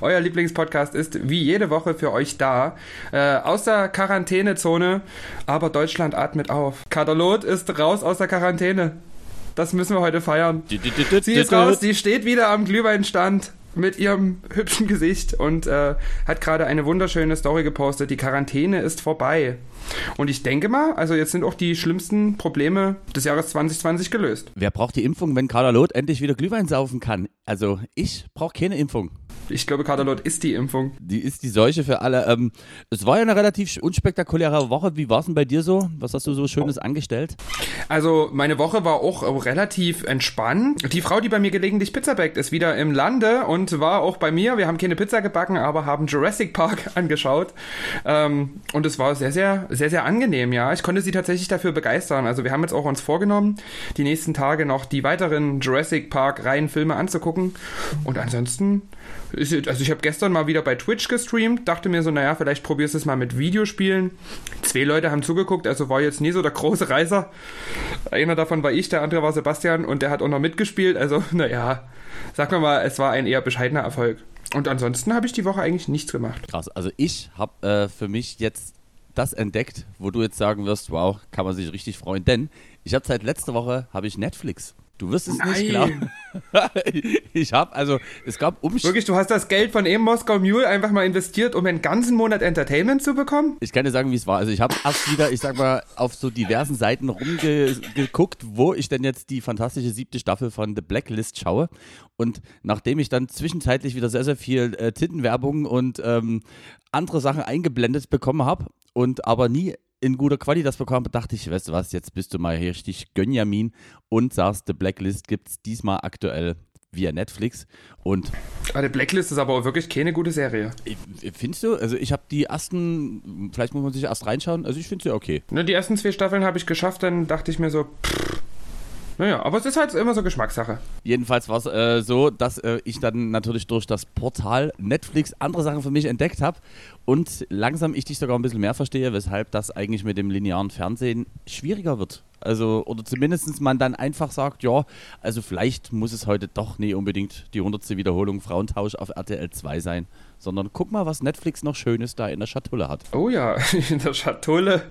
Euer Lieblingspodcast ist wie jede Woche für euch da. Äh, aus der Quarantänezone, aber Deutschland atmet auf. Katalot ist raus aus der Quarantäne. Das müssen wir heute feiern. Sie ist raus, sie steht wieder am Glühweinstand mit ihrem hübschen Gesicht und äh, hat gerade eine wunderschöne Story gepostet. Die Quarantäne ist vorbei. Und ich denke mal, also jetzt sind auch die schlimmsten Probleme des Jahres 2020 gelöst. Wer braucht die Impfung, wenn Carla Loth endlich wieder Glühwein saufen kann? Also ich brauche keine Impfung. Ich glaube, Katalot ist die Impfung. Die ist die Seuche für alle. Ähm, es war ja eine relativ unspektakuläre Woche. Wie war es denn bei dir so? Was hast du so Schönes angestellt? Also, meine Woche war auch relativ entspannt. Die Frau, die bei mir gelegentlich Pizza backt, ist wieder im Lande und war auch bei mir. Wir haben keine Pizza gebacken, aber haben Jurassic Park angeschaut. Ähm, und es war sehr, sehr, sehr, sehr angenehm, ja. Ich konnte sie tatsächlich dafür begeistern. Also, wir haben jetzt auch uns vorgenommen, die nächsten Tage noch die weiteren Jurassic Park-Reihen Filme anzugucken. Und ansonsten also ich habe gestern mal wieder bei Twitch gestreamt, dachte mir so, naja, vielleicht probierst du es mal mit Videospielen. Zwei Leute haben zugeguckt, also war jetzt nie so der große Reißer. Einer davon war ich, der andere war Sebastian und der hat auch noch mitgespielt. Also, naja, sagen wir mal, es war ein eher bescheidener Erfolg. Und ansonsten habe ich die Woche eigentlich nichts gemacht. Krass, also ich habe äh, für mich jetzt das entdeckt, wo du jetzt sagen wirst, wow, kann man sich richtig freuen, denn ich habe seit letzter Woche habe ich Netflix. Du wirst es Nein. nicht glauben. ich habe, also, es gab Umstände. Wirklich, du hast das Geld von eben Moskau Mule einfach mal investiert, um einen ganzen Monat Entertainment zu bekommen? Ich kann dir sagen, wie es war. Also, ich habe erst wieder, ich sag mal, auf so diversen Seiten rumgeguckt, wo ich denn jetzt die fantastische siebte Staffel von The Blacklist schaue. Und nachdem ich dann zwischenzeitlich wieder sehr, sehr viel äh, Tintenwerbung und ähm, andere Sachen eingeblendet bekommen habe und aber nie in guter Qualität das bekommen, dachte ich, weißt du was, jetzt bist du mal hier richtig Gönjamin und sagst, The Blacklist gibt es diesmal aktuell via Netflix und aber ah, The Blacklist ist aber auch wirklich keine gute Serie. Findest du? Also ich habe die ersten, vielleicht muss man sich erst reinschauen, also ich finde sie okay. Ne, die ersten zwei Staffeln habe ich geschafft, dann dachte ich mir so, pff, naja, aber es ist halt immer so Geschmackssache. Jedenfalls war es äh, so, dass äh, ich dann natürlich durch das Portal Netflix andere Sachen für mich entdeckt habe und langsam ich dich sogar ein bisschen mehr verstehe, weshalb das eigentlich mit dem linearen Fernsehen schwieriger wird. Also, oder zumindest man dann einfach sagt, ja, also vielleicht muss es heute doch nicht unbedingt die 100. Wiederholung Frauentausch auf RTL 2 sein, sondern guck mal, was Netflix noch Schönes da in der Schatulle hat. Oh ja, in der Schatulle.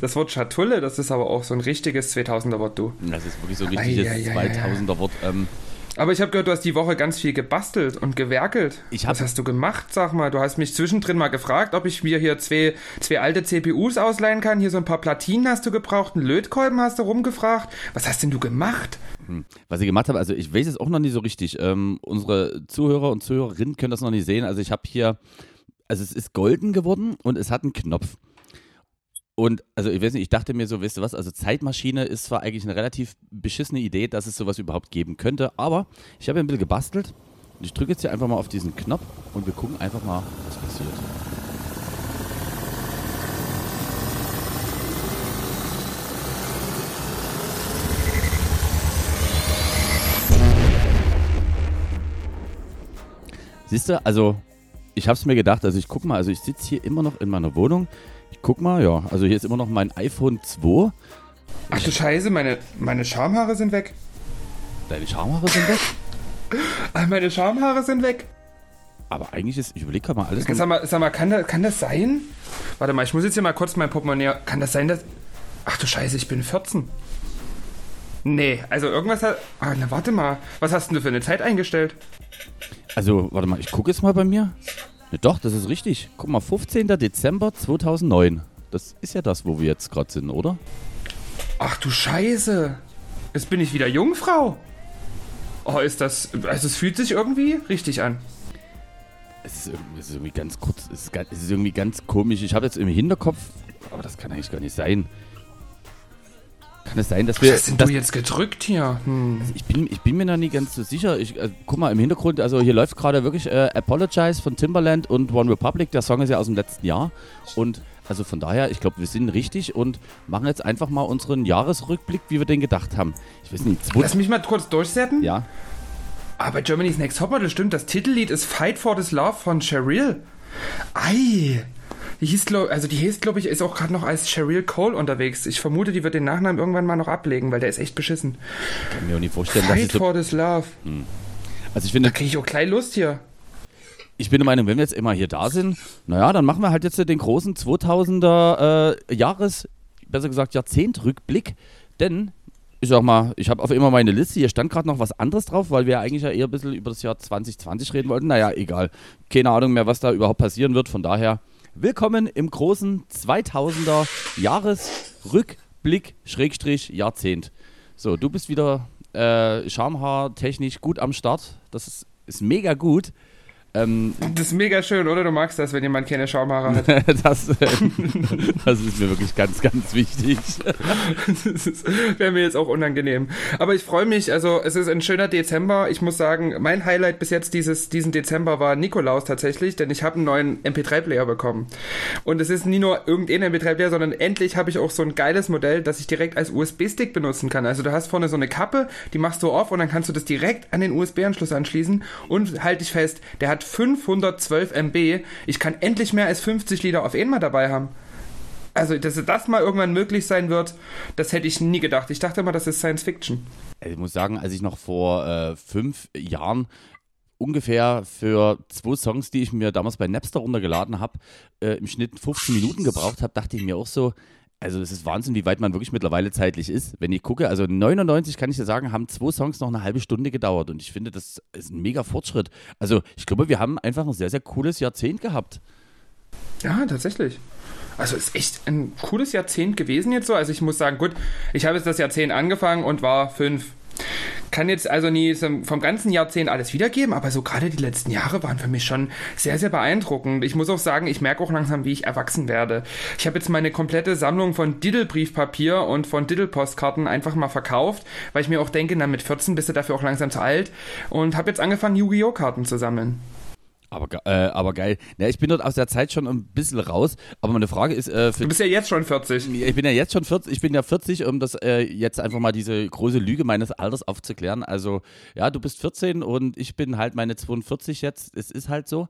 Das Wort Schatulle, das ist aber auch so ein richtiges 2000er-Wort, du. Das ist wirklich so ein richtiges 2000er-Wort. Ähm, aber ich habe gehört, du hast die Woche ganz viel gebastelt und gewerkelt. Was hast du gemacht, sag mal? Du hast mich zwischendrin mal gefragt, ob ich mir hier zwei, zwei alte CPUs ausleihen kann. Hier so ein paar Platinen hast du gebraucht, einen Lötkolben hast du rumgefragt. Was hast denn du gemacht? Hm. Was ich gemacht habe, also ich weiß es auch noch nicht so richtig. Ähm, unsere Zuhörer und Zuhörerinnen können das noch nicht sehen. Also ich habe hier, also es ist golden geworden und es hat einen Knopf. Und also ich weiß nicht, ich dachte mir so, weißt du was, also Zeitmaschine ist zwar eigentlich eine relativ beschissene Idee, dass es sowas überhaupt geben könnte, aber ich habe ein bisschen gebastelt ich drücke jetzt hier einfach mal auf diesen Knopf und wir gucken einfach mal, was passiert. Siehst du, also ich habe es mir gedacht, also ich gucke mal, also ich sitze hier immer noch in meiner Wohnung. Ich guck mal, ja. Also hier ist immer noch mein iPhone 2. Ach du Scheiße, meine, meine Schamhaare sind weg. Deine Schamhaare sind weg? Ah, meine Schamhaare sind weg. Aber eigentlich ist, ich überlege gerade mal alles. Sag mal, sag mal kann, das, kann das sein? Warte mal, ich muss jetzt hier mal kurz mein Portemonnaie. Kann das sein, dass. Ach du Scheiße, ich bin 14. Nee, also irgendwas hat. Ah, na warte mal. Was hast denn du für eine Zeit eingestellt? Also, warte mal, ich gucke jetzt mal bei mir. Ja, doch, das ist richtig. Guck mal, 15. Dezember 2009. Das ist ja das, wo wir jetzt gerade sind, oder? Ach du Scheiße. Jetzt bin ich wieder Jungfrau. Oh, ist das. Also, es fühlt sich irgendwie richtig an. Es ist, es ist irgendwie ganz kurz. Es ist, es ist irgendwie ganz komisch. Ich habe jetzt im Hinterkopf. Aber das kann eigentlich gar nicht sein. Kann es sein, dass wir. Was hast denn du jetzt gedrückt hier? Hm. Also ich, bin, ich bin mir noch nie ganz so sicher. Ich, äh, guck mal, im Hintergrund, also hier läuft gerade wirklich äh, Apologize von Timberland und One Republic. Der Song ist ja aus dem letzten Jahr. Und also von daher, ich glaube, wir sind richtig und machen jetzt einfach mal unseren Jahresrückblick, wie wir den gedacht haben. Ich weiß nicht. Lass mich mal kurz durchsetzen. Ja. Aber Germany's Next Topmodel stimmt. Das Titellied ist Fight for This Love von Cheryl. Ei. Die hieß, also die hieß, glaube ich, ist auch gerade noch als Cheryl Cole unterwegs. Ich vermute, die wird den Nachnamen irgendwann mal noch ablegen, weil der ist echt beschissen. Ich kann mir auch nicht vorstellen, Fight dass for so this love. Hm. Also ich finde, da kriege ich auch gleich Lust hier. ich bin der Meinung, wenn wir jetzt immer hier da sind, naja, dann machen wir halt jetzt den großen 2000er äh, Jahres, besser gesagt Jahrzehntrückblick. Denn, ich sag mal, ich habe auf immer meine Liste, hier stand gerade noch was anderes drauf, weil wir eigentlich ja eher ein bisschen über das Jahr 2020 reden wollten. Naja, egal. Keine Ahnung mehr, was da überhaupt passieren wird. Von daher, willkommen im großen 2000er Jahresrückblick, Schrägstrich, Jahrzehnt. So, du bist wieder äh, Schamhaar technisch gut am Start. Das ist, ist mega gut. Ähm, das ist mega schön, oder? Du magst das, wenn jemand keine Schaumhaare hat. das, äh, das, ist mir wirklich ganz, ganz wichtig. das wäre mir jetzt auch unangenehm. Aber ich freue mich, also es ist ein schöner Dezember. Ich muss sagen, mein Highlight bis jetzt dieses, diesen Dezember war Nikolaus tatsächlich, denn ich habe einen neuen MP3-Player bekommen. Und es ist nie nur irgendein MP3-Player, sondern endlich habe ich auch so ein geiles Modell, das ich direkt als USB-Stick benutzen kann. Also du hast vorne so eine Kappe, die machst du auf und dann kannst du das direkt an den USB-Anschluss anschließen und halt dich fest, der hat 512 MB. Ich kann endlich mehr als 50 Lieder auf einmal dabei haben. Also, dass das mal irgendwann möglich sein wird, das hätte ich nie gedacht. Ich dachte immer, das ist Science Fiction. Ich muss sagen, als ich noch vor äh, fünf Jahren ungefähr für zwei Songs, die ich mir damals bei Napster runtergeladen habe, äh, im Schnitt 15 Minuten gebraucht habe, dachte ich mir auch so, also es ist Wahnsinn, wie weit man wirklich mittlerweile zeitlich ist. Wenn ich gucke, also 99 kann ich dir sagen, haben zwei Songs noch eine halbe Stunde gedauert und ich finde, das ist ein mega Fortschritt. Also ich glaube, wir haben einfach ein sehr, sehr cooles Jahrzehnt gehabt. Ja, tatsächlich. Also ist echt ein cooles Jahrzehnt gewesen jetzt so. Also ich muss sagen, gut, ich habe jetzt das Jahrzehnt angefangen und war fünf kann jetzt also nie vom ganzen Jahrzehnt alles wiedergeben, aber so gerade die letzten Jahre waren für mich schon sehr, sehr beeindruckend. Ich muss auch sagen, ich merke auch langsam, wie ich erwachsen werde. Ich habe jetzt meine komplette Sammlung von Diddle-Briefpapier und von Diddle-Postkarten einfach mal verkauft, weil ich mir auch denke, na mit 14 bist du dafür auch langsam zu alt und habe jetzt angefangen, Yu-Gi-Oh! Karten zu sammeln. Aber, äh, aber geil. Ja, ich bin dort aus der Zeit schon ein bisschen raus. Aber meine Frage ist. Äh, du bist ja jetzt schon 40. Ich bin ja jetzt schon 40. Ich bin ja 40, um das äh, jetzt einfach mal diese große Lüge meines Alters aufzuklären. Also, ja, du bist 14 und ich bin halt meine 42 jetzt. Es ist halt so.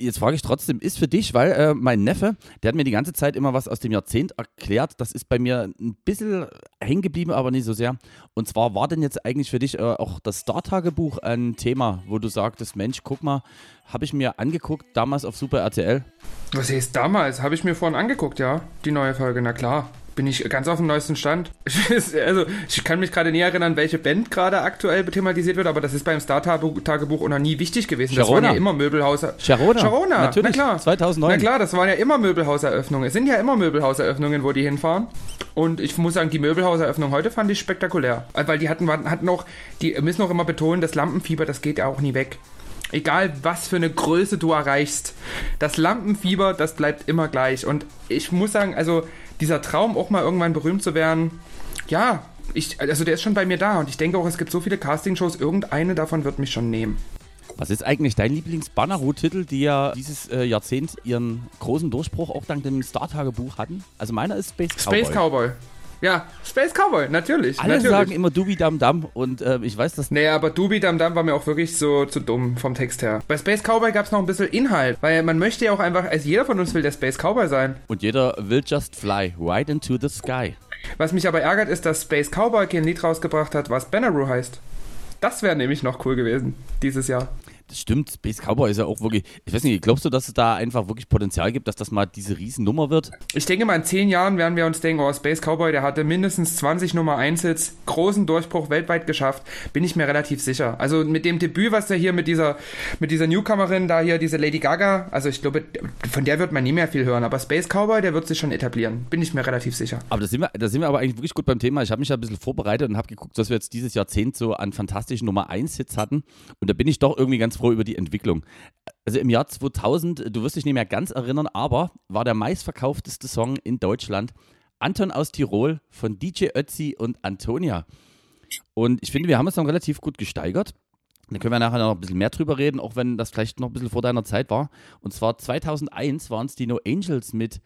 Jetzt frage ich trotzdem, ist für dich, weil äh, mein Neffe, der hat mir die ganze Zeit immer was aus dem Jahrzehnt erklärt. Das ist bei mir ein bisschen hängen geblieben, aber nicht so sehr. Und zwar war denn jetzt eigentlich für dich äh, auch das Star-Tagebuch ein Thema, wo du sagtest, Mensch, guck mal, habe ich mir angeguckt, damals auf Super RTL. Was heißt damals? Habe ich mir vorhin angeguckt, ja, die neue Folge, na klar bin ich ganz auf dem neuesten Stand. also, ich kann mich gerade nie erinnern, welche Band gerade aktuell thematisiert wird, aber das ist beim Star-Tagebuch auch noch nie wichtig gewesen. Sharona. Das waren ja immer Möbelhauser. Sharona. Sharona, natürlich. Na klar. 2009. Na klar, das waren ja immer Möbelhauseröffnungen. Es sind ja immer Möbelhauseröffnungen, wo die hinfahren. Und ich muss sagen, die Möbelhauseröffnung heute fand ich spektakulär. Weil die hatten, hatten auch, die müssen auch immer betonen, das Lampenfieber, das geht ja auch nie weg egal was für eine Größe du erreichst, das Lampenfieber, das bleibt immer gleich. Und ich muss sagen, also dieser Traum, auch mal irgendwann berühmt zu werden, ja, ich, also der ist schon bei mir da und ich denke auch, es gibt so viele Castingshows, irgendeine davon wird mich schon nehmen. Was ist eigentlich dein Lieblings-Banneroo-Titel, die ja dieses äh, Jahrzehnt ihren großen Durchbruch auch dank dem Star-Tagebuch hatten? Also meiner ist Space Cowboy. Space Cowboy. Ja, Space Cowboy, natürlich. Alle natürlich. sagen immer Dubi Dam Dam und äh, ich weiß das. Naja, aber Dubi Dam Dam war mir auch wirklich so zu dumm vom Text her. Bei Space Cowboy gab es noch ein bisschen Inhalt, weil man möchte ja auch einfach, also jeder von uns will der Space Cowboy sein. Und jeder will just fly right into the sky. Was mich aber ärgert, ist, dass Space Cowboy kein Lied rausgebracht hat, was Banneroo heißt. Das wäre nämlich noch cool gewesen, dieses Jahr das stimmt. Space Cowboy ist ja auch wirklich. Ich weiß nicht, glaubst du, dass es da einfach wirklich Potenzial gibt, dass das mal diese Riesennummer wird? Ich denke mal, in zehn Jahren werden wir uns denken, oh, Space Cowboy, der hatte mindestens 20 Nummer 1 Hits, großen Durchbruch weltweit geschafft. Bin ich mir relativ sicher. Also mit dem Debüt, was der hier mit dieser, mit dieser Newcomerin da hier, diese Lady Gaga, also ich glaube, von der wird man nie mehr viel hören. Aber Space Cowboy, der wird sich schon etablieren. Bin ich mir relativ sicher. Aber da sind wir, da sind wir aber eigentlich wirklich gut beim Thema. Ich habe mich ja ein bisschen vorbereitet und habe geguckt, was wir jetzt dieses Jahrzehnt so an fantastischen Nummer 1 Hits hatten. Und da bin ich doch irgendwie ganz froh über die Entwicklung. Also im Jahr 2000, du wirst dich nicht mehr ganz erinnern, aber war der meistverkaufteste Song in Deutschland Anton aus Tirol von DJ Ötzi und Antonia. Und ich finde, wir haben uns dann relativ gut gesteigert. Da können wir nachher noch ein bisschen mehr drüber reden, auch wenn das vielleicht noch ein bisschen vor deiner Zeit war. Und zwar 2001 waren es die No Angels mit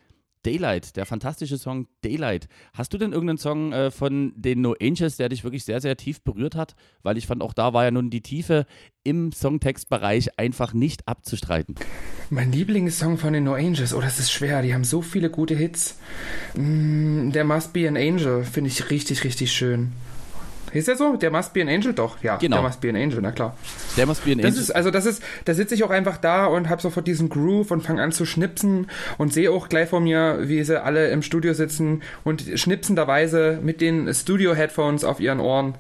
Daylight, der fantastische Song Daylight. Hast du denn irgendeinen Song äh, von den No Angels, der dich wirklich sehr, sehr tief berührt hat? Weil ich fand, auch da war ja nun die Tiefe im Songtextbereich einfach nicht abzustreiten. Mein Lieblingssong von den No Angels, oh, das ist schwer, die haben so viele gute Hits. Mm, There Must Be an Angel, finde ich richtig, richtig schön. Ist der so? Der Must Be an Angel doch. Ja, Genau. der Must Be an Angel, na klar. Der Must Be an Das Angel. ist, also das ist, da sitze ich auch einfach da und habe sofort diesen Groove und fange an zu schnipsen und sehe auch gleich vor mir, wie sie alle im Studio sitzen und schnipsenderweise mit den Studio-Headphones auf ihren Ohren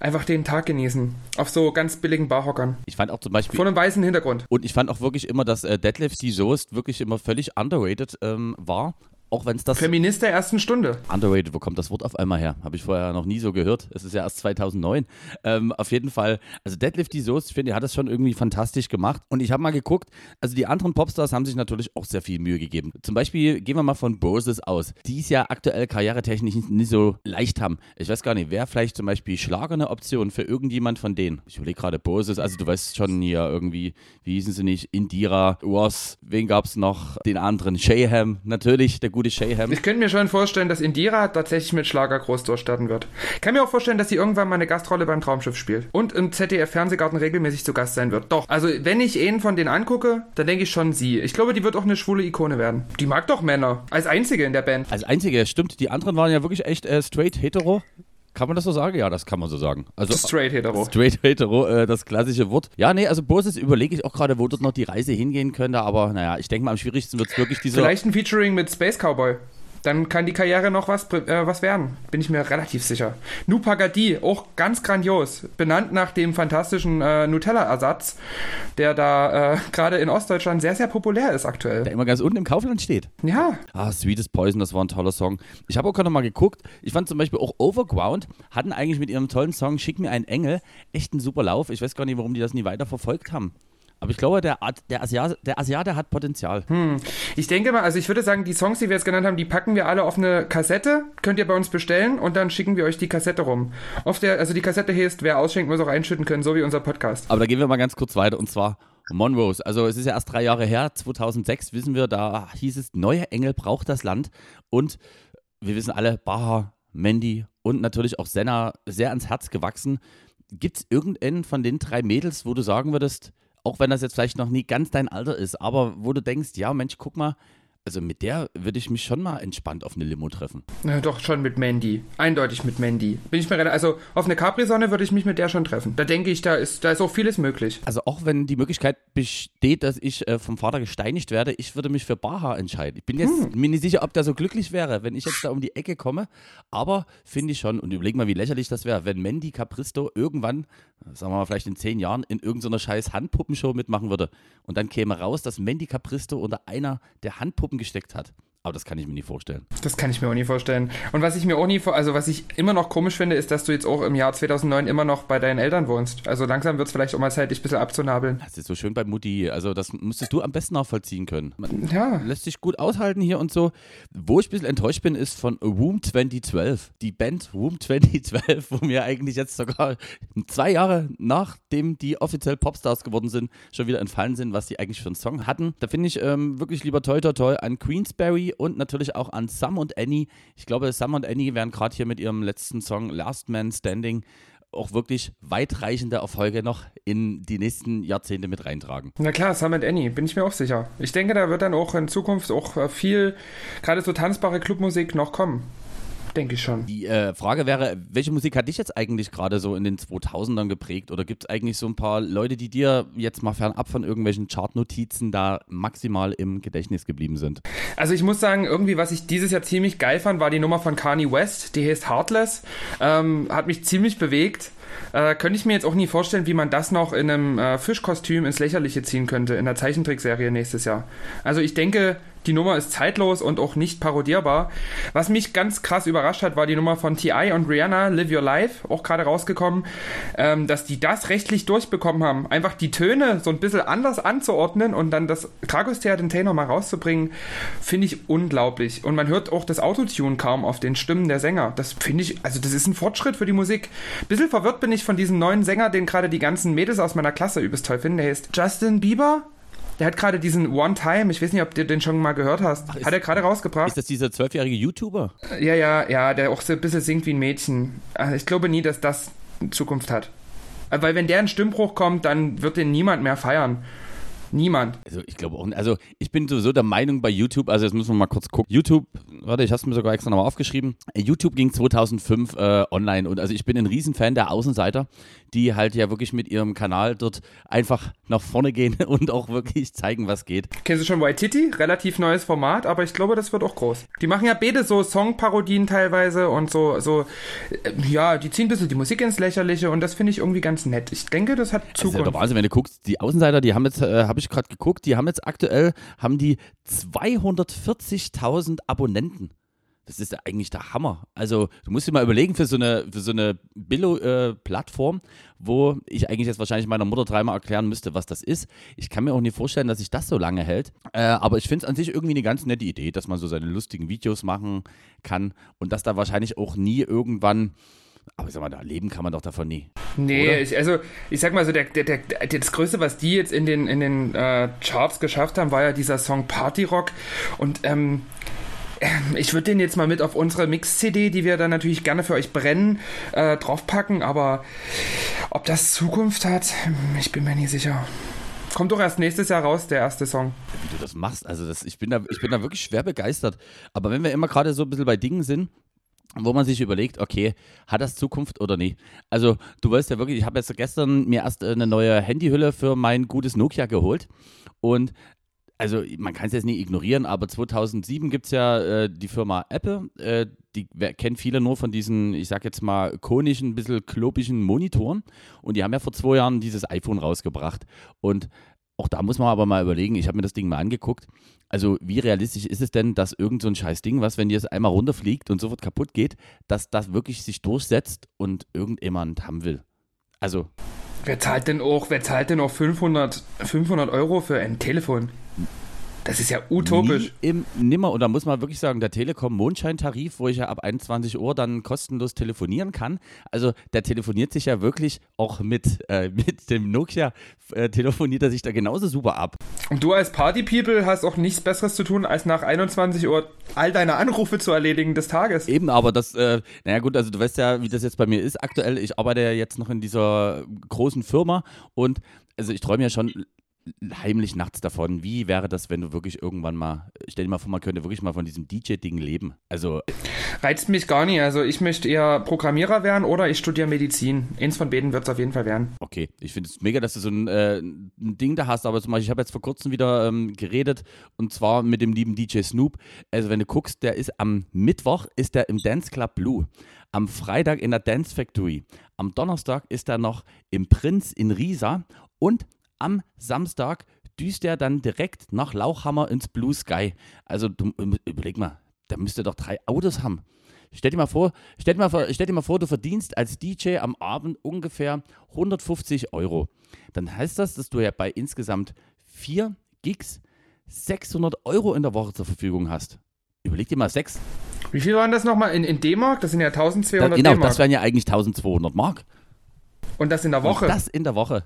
einfach den Tag genießen. Auf so ganz billigen Barhockern. ich fand auch zum Beispiel Vor einem weißen Hintergrund. Und ich fand auch wirklich immer, dass äh, Deadlift die Soest wirklich immer völlig underrated ähm, war. Auch wenn es das. Feminist der ersten Stunde. Underrated, wo kommt das Wort auf einmal her? Habe ich vorher noch nie so gehört. Es ist ja erst 2009. Ähm, auf jeden Fall, also Deadlift die Soest, ich finde, er hat das schon irgendwie fantastisch gemacht. Und ich habe mal geguckt, also die anderen Popstars haben sich natürlich auch sehr viel Mühe gegeben. Zum Beispiel gehen wir mal von Boses aus, die es ja aktuell karrieretechnisch nicht, nicht so leicht haben. Ich weiß gar nicht, wäre vielleicht zum Beispiel Schlager eine Option für irgendjemand von denen? Ich überlege gerade Boses, also du weißt schon hier irgendwie, wie hießen sie nicht? Indira, Was, wen gab es noch? Den anderen, Shayham, natürlich, der gute Shayham. Ich könnte mir schon vorstellen, dass Indira tatsächlich mit Schlager groß durchstarten wird. Ich kann mir auch vorstellen, dass sie irgendwann mal eine Gastrolle beim Traumschiff spielt. Und im ZDF-Fernsehgarten regelmäßig zu Gast sein wird. Doch. Also, wenn ich einen von denen angucke, dann denke ich schon sie. Ich glaube, die wird auch eine schwule Ikone werden. Die mag doch Männer. Als einzige in der Band. Als einzige, stimmt. Die anderen waren ja wirklich echt äh, straight hetero. Kann man das so sagen? Ja, das kann man so sagen. Also Straight hetero. straight hetero, äh, das klassische Wort. Ja, nee, also Boses überlege ich auch gerade, wo dort noch die Reise hingehen könnte. Aber naja, ich denke mal, am schwierigsten wird es wirklich dieser. Vielleicht ein Featuring mit Space Cowboy. Dann kann die Karriere noch was, äh, was werden. Bin ich mir relativ sicher. Nupagadi, auch ganz grandios. Benannt nach dem fantastischen äh, Nutella-Ersatz, der da äh, gerade in Ostdeutschland sehr, sehr populär ist aktuell. Der immer ganz unten im Kaufland steht. Ja, Ah, Sweetest Poison, das war ein toller Song. Ich habe auch gerade mal geguckt. Ich fand zum Beispiel auch Overground hatten eigentlich mit ihrem tollen Song Schick mir einen Engel echt einen super Lauf. Ich weiß gar nicht, warum die das nie weiter verfolgt haben. Aber ich glaube, der, der, Asiate, der Asiate hat Potenzial. Ich denke mal, also ich würde sagen, die Songs, die wir jetzt genannt haben, die packen wir alle auf eine Kassette, könnt ihr bei uns bestellen und dann schicken wir euch die Kassette rum. Auf der, also die Kassette heißt, wer ausschenkt, muss auch einschütten können, so wie unser Podcast. Aber da gehen wir mal ganz kurz weiter und zwar Monrose. Also es ist ja erst drei Jahre her, 2006 wissen wir, da hieß es, neue Engel braucht das Land und wir wissen alle, Baha, Mandy und natürlich auch Senna sehr ans Herz gewachsen. Gibt es irgendeinen von den drei Mädels, wo du sagen würdest, auch wenn das jetzt vielleicht noch nie ganz dein Alter ist, aber wo du denkst, ja Mensch, guck mal, also mit der würde ich mich schon mal entspannt auf eine Limo treffen. Na, doch schon mit Mandy. Eindeutig mit Mandy. Bin ich mir also auf eine Capri-Sonne würde ich mich mit der schon treffen. Da denke ich, da ist, da ist auch vieles möglich. Also auch wenn die Möglichkeit besteht, dass ich äh, vom Vater gesteinigt werde, ich würde mich für Baha entscheiden. Ich bin jetzt mir nicht sicher, ob der so glücklich wäre, wenn ich jetzt da um die Ecke komme, aber finde ich schon, und überleg mal, wie lächerlich das wäre, wenn Mandy Capristo irgendwann, sagen wir mal vielleicht in zehn Jahren, in irgendeiner scheiß Handpuppenshow mitmachen würde und dann käme raus, dass Mandy Capristo unter einer der Handpuppen gesteckt hat. Aber das kann ich mir nicht vorstellen. Das kann ich mir auch nie vorstellen. Und was ich mir auch nie vor, also was ich immer noch komisch finde, ist, dass du jetzt auch im Jahr 2009 immer noch bei deinen Eltern wohnst. Also langsam wird es vielleicht auch mal Zeit, dich ein bisschen abzunabeln. Das ist so schön bei Mutti. Also das müsstest du am besten nachvollziehen können. Man Ja. lässt sich gut aushalten hier und so. Wo ich ein bisschen enttäuscht bin, ist von Room 2012. Die Band Room 2012, wo mir eigentlich jetzt sogar zwei Jahre nachdem die offiziell Popstars geworden sind, schon wieder entfallen sind, was die eigentlich für einen Song hatten. Da finde ich ähm, wirklich lieber toi toi toi an Queensberry und natürlich auch an Sam und Annie. Ich glaube, Sam und Annie werden gerade hier mit ihrem letzten Song Last Man Standing auch wirklich weitreichende Erfolge noch in die nächsten Jahrzehnte mit reintragen. Na klar, Sam and Annie, bin ich mir auch sicher. Ich denke, da wird dann auch in Zukunft auch äh, viel, gerade so tanzbare Clubmusik noch kommen. Denke ich schon. Die äh, Frage wäre, welche Musik hat dich jetzt eigentlich gerade so in den 2000ern geprägt? Oder gibt es eigentlich so ein paar Leute, die dir jetzt mal fernab von irgendwelchen Chartnotizen da maximal im Gedächtnis geblieben sind? Also ich muss sagen, irgendwie, was ich dieses Jahr ziemlich geil fand, war die Nummer von Kanye West, die heißt Heartless. Ähm, hat mich ziemlich bewegt. Äh, könnte ich mir jetzt auch nie vorstellen, wie man das noch in einem äh, Fischkostüm ins Lächerliche ziehen könnte, in der Zeichentrickserie nächstes Jahr. Also ich denke, die Nummer ist zeitlos und auch nicht parodierbar. Was mich ganz krass überrascht hat, war die Nummer von T.I. und Rihanna, Live Your Life, auch gerade rausgekommen, ähm, dass die das rechtlich durchbekommen haben. Einfach die Töne so ein bisschen anders anzuordnen und dann das Dragostea nochmal rauszubringen, finde ich unglaublich. Und man hört auch das Autotune kaum auf den Stimmen der Sänger. Das finde ich, also das ist ein Fortschritt für die Musik. Bisschen verwirrt bin ich von diesem neuen Sänger, den gerade die ganzen Mädels aus meiner Klasse übelst toll finden. Der heißt Justin Bieber. Der hat gerade diesen One Time, ich weiß nicht, ob du den schon mal gehört hast. ist- hat er gerade rausgebracht? Ist das dieser zwölfjährige YouTuber? Ja, ja, ja, der auch so ein bisschen singt wie ein Mädchen. Also ich glaube nie, dass das Zukunft hat. Weil wenn der in Stimmbruch kommt, dann wird den niemand mehr feiern. Niemand. Also ich glaube auch, nicht. also ich bin sowieso der Meinung bei YouTube, also jetzt müssen wir mal kurz gucken. YouTube, warte, ich habe es mir sogar extra nochmal aufgeschrieben. YouTube ging 2005 äh, online und also ich bin ein Riesenfan der Außenseiter, die halt ja wirklich mit ihrem Kanal dort einfach nach vorne gehen und auch wirklich zeigen, was geht. Kennst du schon Waititi? Relativ neues Format, aber ich glaube, das wird auch groß. Die machen ja beide so Songparodien teilweise und so, so, äh, ja, die ziehen ein bisschen die Musik ins Lächerliche und das finde ich irgendwie ganz nett. Ich denke, das hat Das ist ja Zukunft. der Wahnsinn, wenn du guckst, die Außenseiter, die haben jetzt, äh, habe ich gerade geguckt, die haben jetzt aktuell, haben die 240.000 Abonnenten. Das ist ja eigentlich der Hammer. Also du musst dir mal überlegen für so eine, für so eine Billo-Plattform, wo ich eigentlich jetzt wahrscheinlich meiner Mutter dreimal erklären müsste, was das ist. Ich kann mir auch nicht vorstellen, dass sich das so lange hält. Äh, aber ich finde es an sich irgendwie eine ganz nette Idee, dass man so seine lustigen Videos machen kann und dass da wahrscheinlich auch nie irgendwann, aber ich sag mal, da leben kann man doch davon nie. Nee, ich, also ich sag mal so, der, der, der, das Größte, was die jetzt in den, in den äh, Charts geschafft haben, war ja dieser Song Party Rock. Und ähm, ich würde den jetzt mal mit auf unsere Mix-CD, die wir dann natürlich gerne für euch brennen, äh, draufpacken. Aber ob das Zukunft hat, hm, ich bin mir nicht sicher. Kommt doch erst nächstes Jahr raus, der erste Song. wie du das machst. Also das, ich, bin da, ich bin da wirklich schwer begeistert. Aber wenn wir immer gerade so ein bisschen bei Dingen sind, wo man sich überlegt, okay, hat das Zukunft oder nicht? Also du weißt ja wirklich, ich habe jetzt gestern mir erst äh, eine neue Handyhülle für mein gutes Nokia geholt und also man kann es jetzt nicht ignorieren, aber 2007 gibt es ja äh, die Firma Apple, äh, die kennen viele nur von diesen, ich sag jetzt mal, konischen, ein bisschen klobischen Monitoren. Und die haben ja vor zwei Jahren dieses iPhone rausgebracht. Und auch da muss man aber mal überlegen, ich habe mir das Ding mal angeguckt, also wie realistisch ist es denn, dass irgend so ein scheiß Ding, was wenn dir es einmal runterfliegt und sofort kaputt geht, dass das wirklich sich durchsetzt und irgendjemand haben will? Also Wer zahlt denn auch, wer zahlt denn auch 500, 500 Euro für ein Telefon? Das ist ja utopisch. Nie im Nimmer. Und da muss man wirklich sagen, der Telekom Mondscheintarif, wo ich ja ab 21 Uhr dann kostenlos telefonieren kann. Also der telefoniert sich ja wirklich auch mit, äh, mit dem Nokia, äh, telefoniert er sich da genauso super ab. Und du als Party-People hast auch nichts Besseres zu tun, als nach 21 Uhr all deine Anrufe zu erledigen des Tages. Eben, aber das, äh, naja gut, also du weißt ja, wie das jetzt bei mir ist aktuell. Ich arbeite ja jetzt noch in dieser großen Firma und also ich träume ja schon heimlich nachts davon. Wie wäre das, wenn du wirklich irgendwann mal, stell dir mal vor, man könnte wirklich mal von diesem DJ-Ding leben. Also Reizt mich gar nicht. Also ich möchte eher Programmierer werden oder ich studiere Medizin. Eins von beiden wird es auf jeden Fall werden. Okay, ich finde es mega, dass du so ein, äh, ein Ding da hast, aber zum Beispiel, ich habe jetzt vor kurzem wieder ähm, geredet und zwar mit dem lieben DJ Snoop. Also wenn du guckst, der ist am Mittwoch ist der im Dance Club Blue, am Freitag in der Dance Factory, am Donnerstag ist er noch im Prinz in Riesa und am Samstag düst er dann direkt nach Lauchhammer ins Blue Sky. Also du, überleg mal, da müsste doch drei Autos haben. Stell dir mal vor, stell dir mal vor, stell dir mal vor, du verdienst als DJ am Abend ungefähr 150 Euro. Dann heißt das, dass du ja bei insgesamt vier Gigs 600 Euro in der Woche zur Verfügung hast. Überleg dir mal sechs. Wie viel waren das nochmal in, in D-Mark? Das sind ja Da, 1200 genau, D-Mark. das wären ja eigentlich 1200 Mark. Und das in der Woche. Und das in der Woche.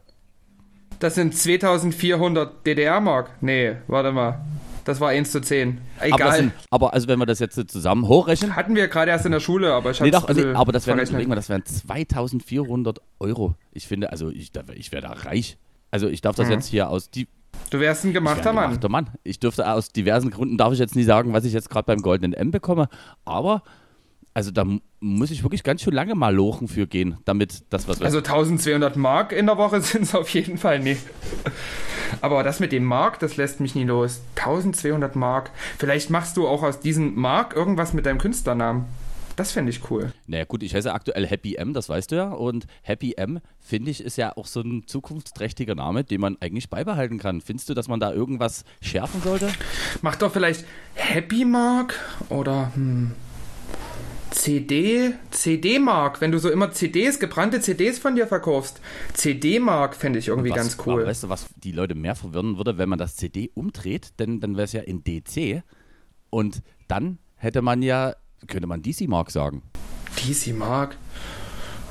Das sind 2400 DDR-Mark. Nee, warte mal. Das war 1 zu 10. Aber, das Egal. sind, aber also wenn wir das jetzt zusammen hochrechnen, Hatten wir gerade erst in der Schule, aber ich Nee, hab's doch, nee, bisschen aber das wären, mal, das wären 2400 Euro. Ich finde, also ich, ich wäre da reich. Also ich darf das Mhm. jetzt hier aus die Du wärst ein gemachter ein Mann. gemachter Mann. Ich dürfte aus diversen Gründen darf ich jetzt nie sagen, was ich jetzt gerade beim goldenen M bekomme, aber also da muss ich wirklich ganz schön lange mal lochen für gehen, damit das was wird. Also 1200 Mark in der Woche sind es auf jeden Fall nicht. Aber das mit dem Mark, das lässt mich nie los. 1200 Mark. Vielleicht machst du auch aus diesem Mark irgendwas mit deinem Künstlernamen. Das fände ich cool. naja gut, ich heiße aktuell Happy M, das weißt du ja. Und Happy M, finde ich, ist ja auch so ein zukunftsträchtiger Name, den man eigentlich beibehalten kann. Findest du, dass man da irgendwas schärfen sollte? Mach doch vielleicht Happy Mark oder hm, CD, CD Mark. Wenn du so immer CDs, gebrannte CDs von dir verkaufst. CD Mark fände ich irgendwie was, ganz cool. Weißt du, was die Leute mehr verwirren würde, wenn man das CD umdreht? Denn dann wäre es ja in DC. Und dann hätte man ja, könnte man DC Mark sagen. DC Mark.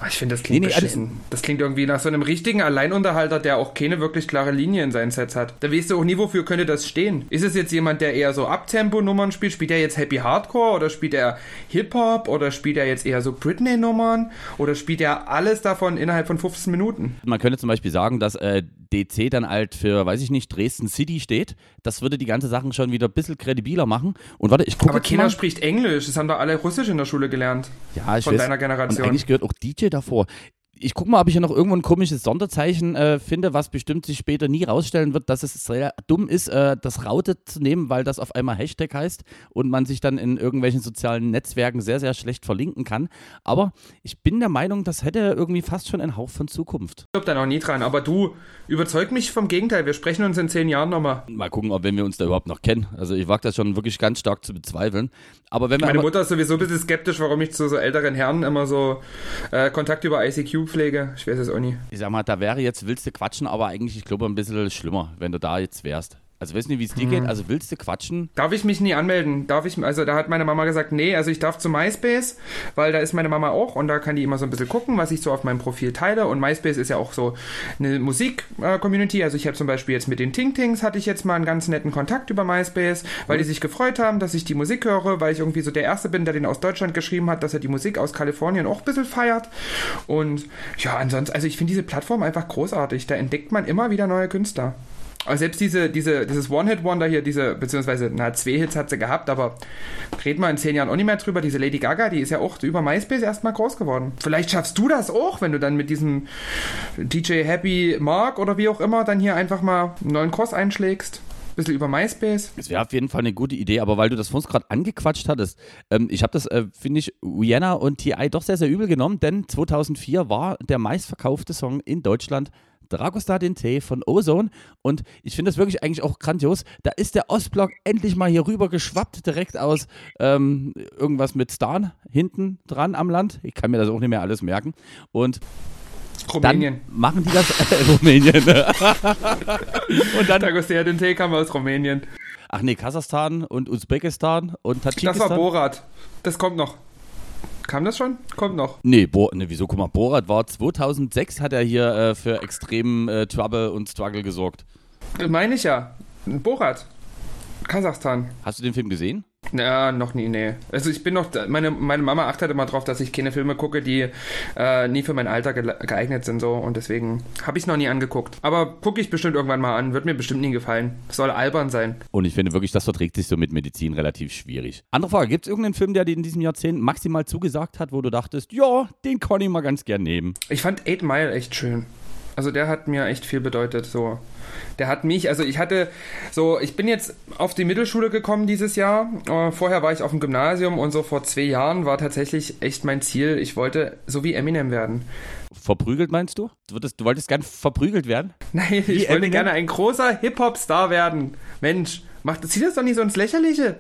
Ich finde, das klingt Nee, nee, beschissen. Das klingt irgendwie nach so einem richtigen Alleinunterhalter, der auch keine wirklich klare Linie in seinen Sets hat. Da weißt du auch nie, wofür könnte das stehen. Ist es jetzt jemand, der eher so Abtempo-Nummern spielt? Spielt er jetzt Happy Hardcore oder spielt er Hip-Hop oder spielt er jetzt eher so Britney-Nummern oder spielt er alles davon innerhalb von 15 Minuten? Man könnte zum Beispiel sagen, dass äh, DC dann halt für, weiß ich nicht, Dresden City steht. Das würde die ganze Sache schon wieder ein bisschen kredibiler machen. Und warte, ich gucke Aber keiner mal. spricht Englisch. Das haben doch alle Russisch in der Schule gelernt. Ja, ich von weiß. deiner Generation. Und eigentlich gehört auch DJ davor. Ich gucke mal, ob ich hier noch irgendwo ein komisches Sonderzeichen äh, finde, was bestimmt sich später nie rausstellen wird, dass es sehr dumm ist, äh, das Raute zu nehmen, weil das auf einmal Hashtag heißt und man sich dann in irgendwelchen sozialen Netzwerken sehr, sehr schlecht verlinken kann. Aber ich bin der Meinung, das hätte irgendwie fast schon einen Hauch von Zukunft. Ich glaub da noch nie dran. Aber du, überzeug mich vom Gegenteil. Wir sprechen uns in zehn Jahren nochmal. Mal gucken, ob wenn wir uns da überhaupt noch kennen. Also ich wage das schon wirklich ganz stark zu bezweifeln. Aber wenn wir Meine Mutter ist sowieso ein bisschen skeptisch, warum ich zu so älteren Herren immer so äh, Kontakt über ICQ pflege. Ich weiß es auch nie. ich sag mal, da wäre jetzt willst du quatschen, aber eigentlich, ich glaube, ein bisschen schlimmer, wenn du da jetzt wärst. Also du nicht, wie es dir geht? Also willst du quatschen? Darf ich mich nie anmelden? Darf ich, also da hat meine Mama gesagt, nee, also ich darf zu MySpace, weil da ist meine Mama auch und da kann die immer so ein bisschen gucken, was ich so auf meinem Profil teile und MySpace ist ja auch so eine Musik-Community, also ich habe zum Beispiel jetzt mit den Ting Tings hatte ich jetzt mal einen ganz netten Kontakt über MySpace, weil die sich gefreut haben, dass ich die Musik höre, weil ich irgendwie so der Erste bin, der den aus Deutschland geschrieben hat, dass er die Musik aus Kalifornien auch ein bisschen feiert und ja, ansonsten, also ich finde diese Plattform einfach großartig, da entdeckt man immer wieder neue Künstler. Aber selbst diese, diese, dieses One-Hit-Wonder hier, diese, beziehungsweise, na, zwei Hits hat sie gehabt, aber reden wir in zehn Jahren auch nicht mehr drüber. Diese Lady Gaga, die ist ja auch über MySpace erstmal groß geworden. Vielleicht schaffst du das auch, wenn du dann mit diesem DJ Happy Mark oder wie auch immer dann hier einfach mal einen neuen Kurs einschlägst. Bisschen über MySpace. Es wäre auf jeden Fall eine gute Idee, aber weil du das uns gerade angequatscht hattest, ähm, ich habe das, äh, finde ich, Rihanna und T.I. doch sehr, sehr übel genommen, denn 2004 war der meistverkaufte Song in Deutschland Dragostar den Tee von Ozone und ich finde das wirklich eigentlich auch grandios. Da ist der Ostblock endlich mal hier rüber geschwappt, direkt aus ähm, irgendwas mit Stan hinten dran am Land. Ich kann mir das auch nicht mehr alles merken. Und Rumänien. dann machen die das äh, Rumänien. und dann Dagostea den Tee kam aus Rumänien. Ach nee, Kasachstan und Usbekistan und Das Tadschikistan. war Borat. Das kommt noch. Kam das schon? Kommt noch. Nee, Bo nee, wieso? Guck mal, Borat war 2006, hat er hier äh, für extremen äh, Trouble und Struggle gesorgt. Das meine ich ja. Borat. Kasachstan. Hast du den Film gesehen? Ja, noch nie, nee. Also ich bin noch, meine, meine Mama achtet immer drauf, dass ich keine Filme gucke, die äh, nie für mein Alter ge geeignet sind so und deswegen habe ich es noch nie angeguckt. Aber gucke ich bestimmt irgendwann mal an, wird mir bestimmt nie gefallen. Soll albern sein. Und ich finde wirklich, das verträgt sich so mit Medizin relativ schwierig. Andere Frage, gibt es irgendeinen Film, der dir in diesem Jahrzehnt maximal zugesagt hat, wo du dachtest, ja, den kann ich mal ganz gern nehmen? Ich fand Eight Mile echt schön. Also der hat mir echt viel bedeutet, so. Der hat mich, also ich hatte so, ich bin jetzt auf die Mittelschule gekommen dieses Jahr. Äh, vorher war ich auf dem Gymnasium und so vor zwei Jahren war tatsächlich echt mein Ziel, ich wollte so wie Eminem werden. Verprügelt meinst du? Du, würdest, du wolltest gern verprügelt werden? Nein, ich Wie wollte Eminem? gerne ein großer Hip-Hop-Star werden. Mensch, macht, zieht das doch nicht so ins Lächerliche.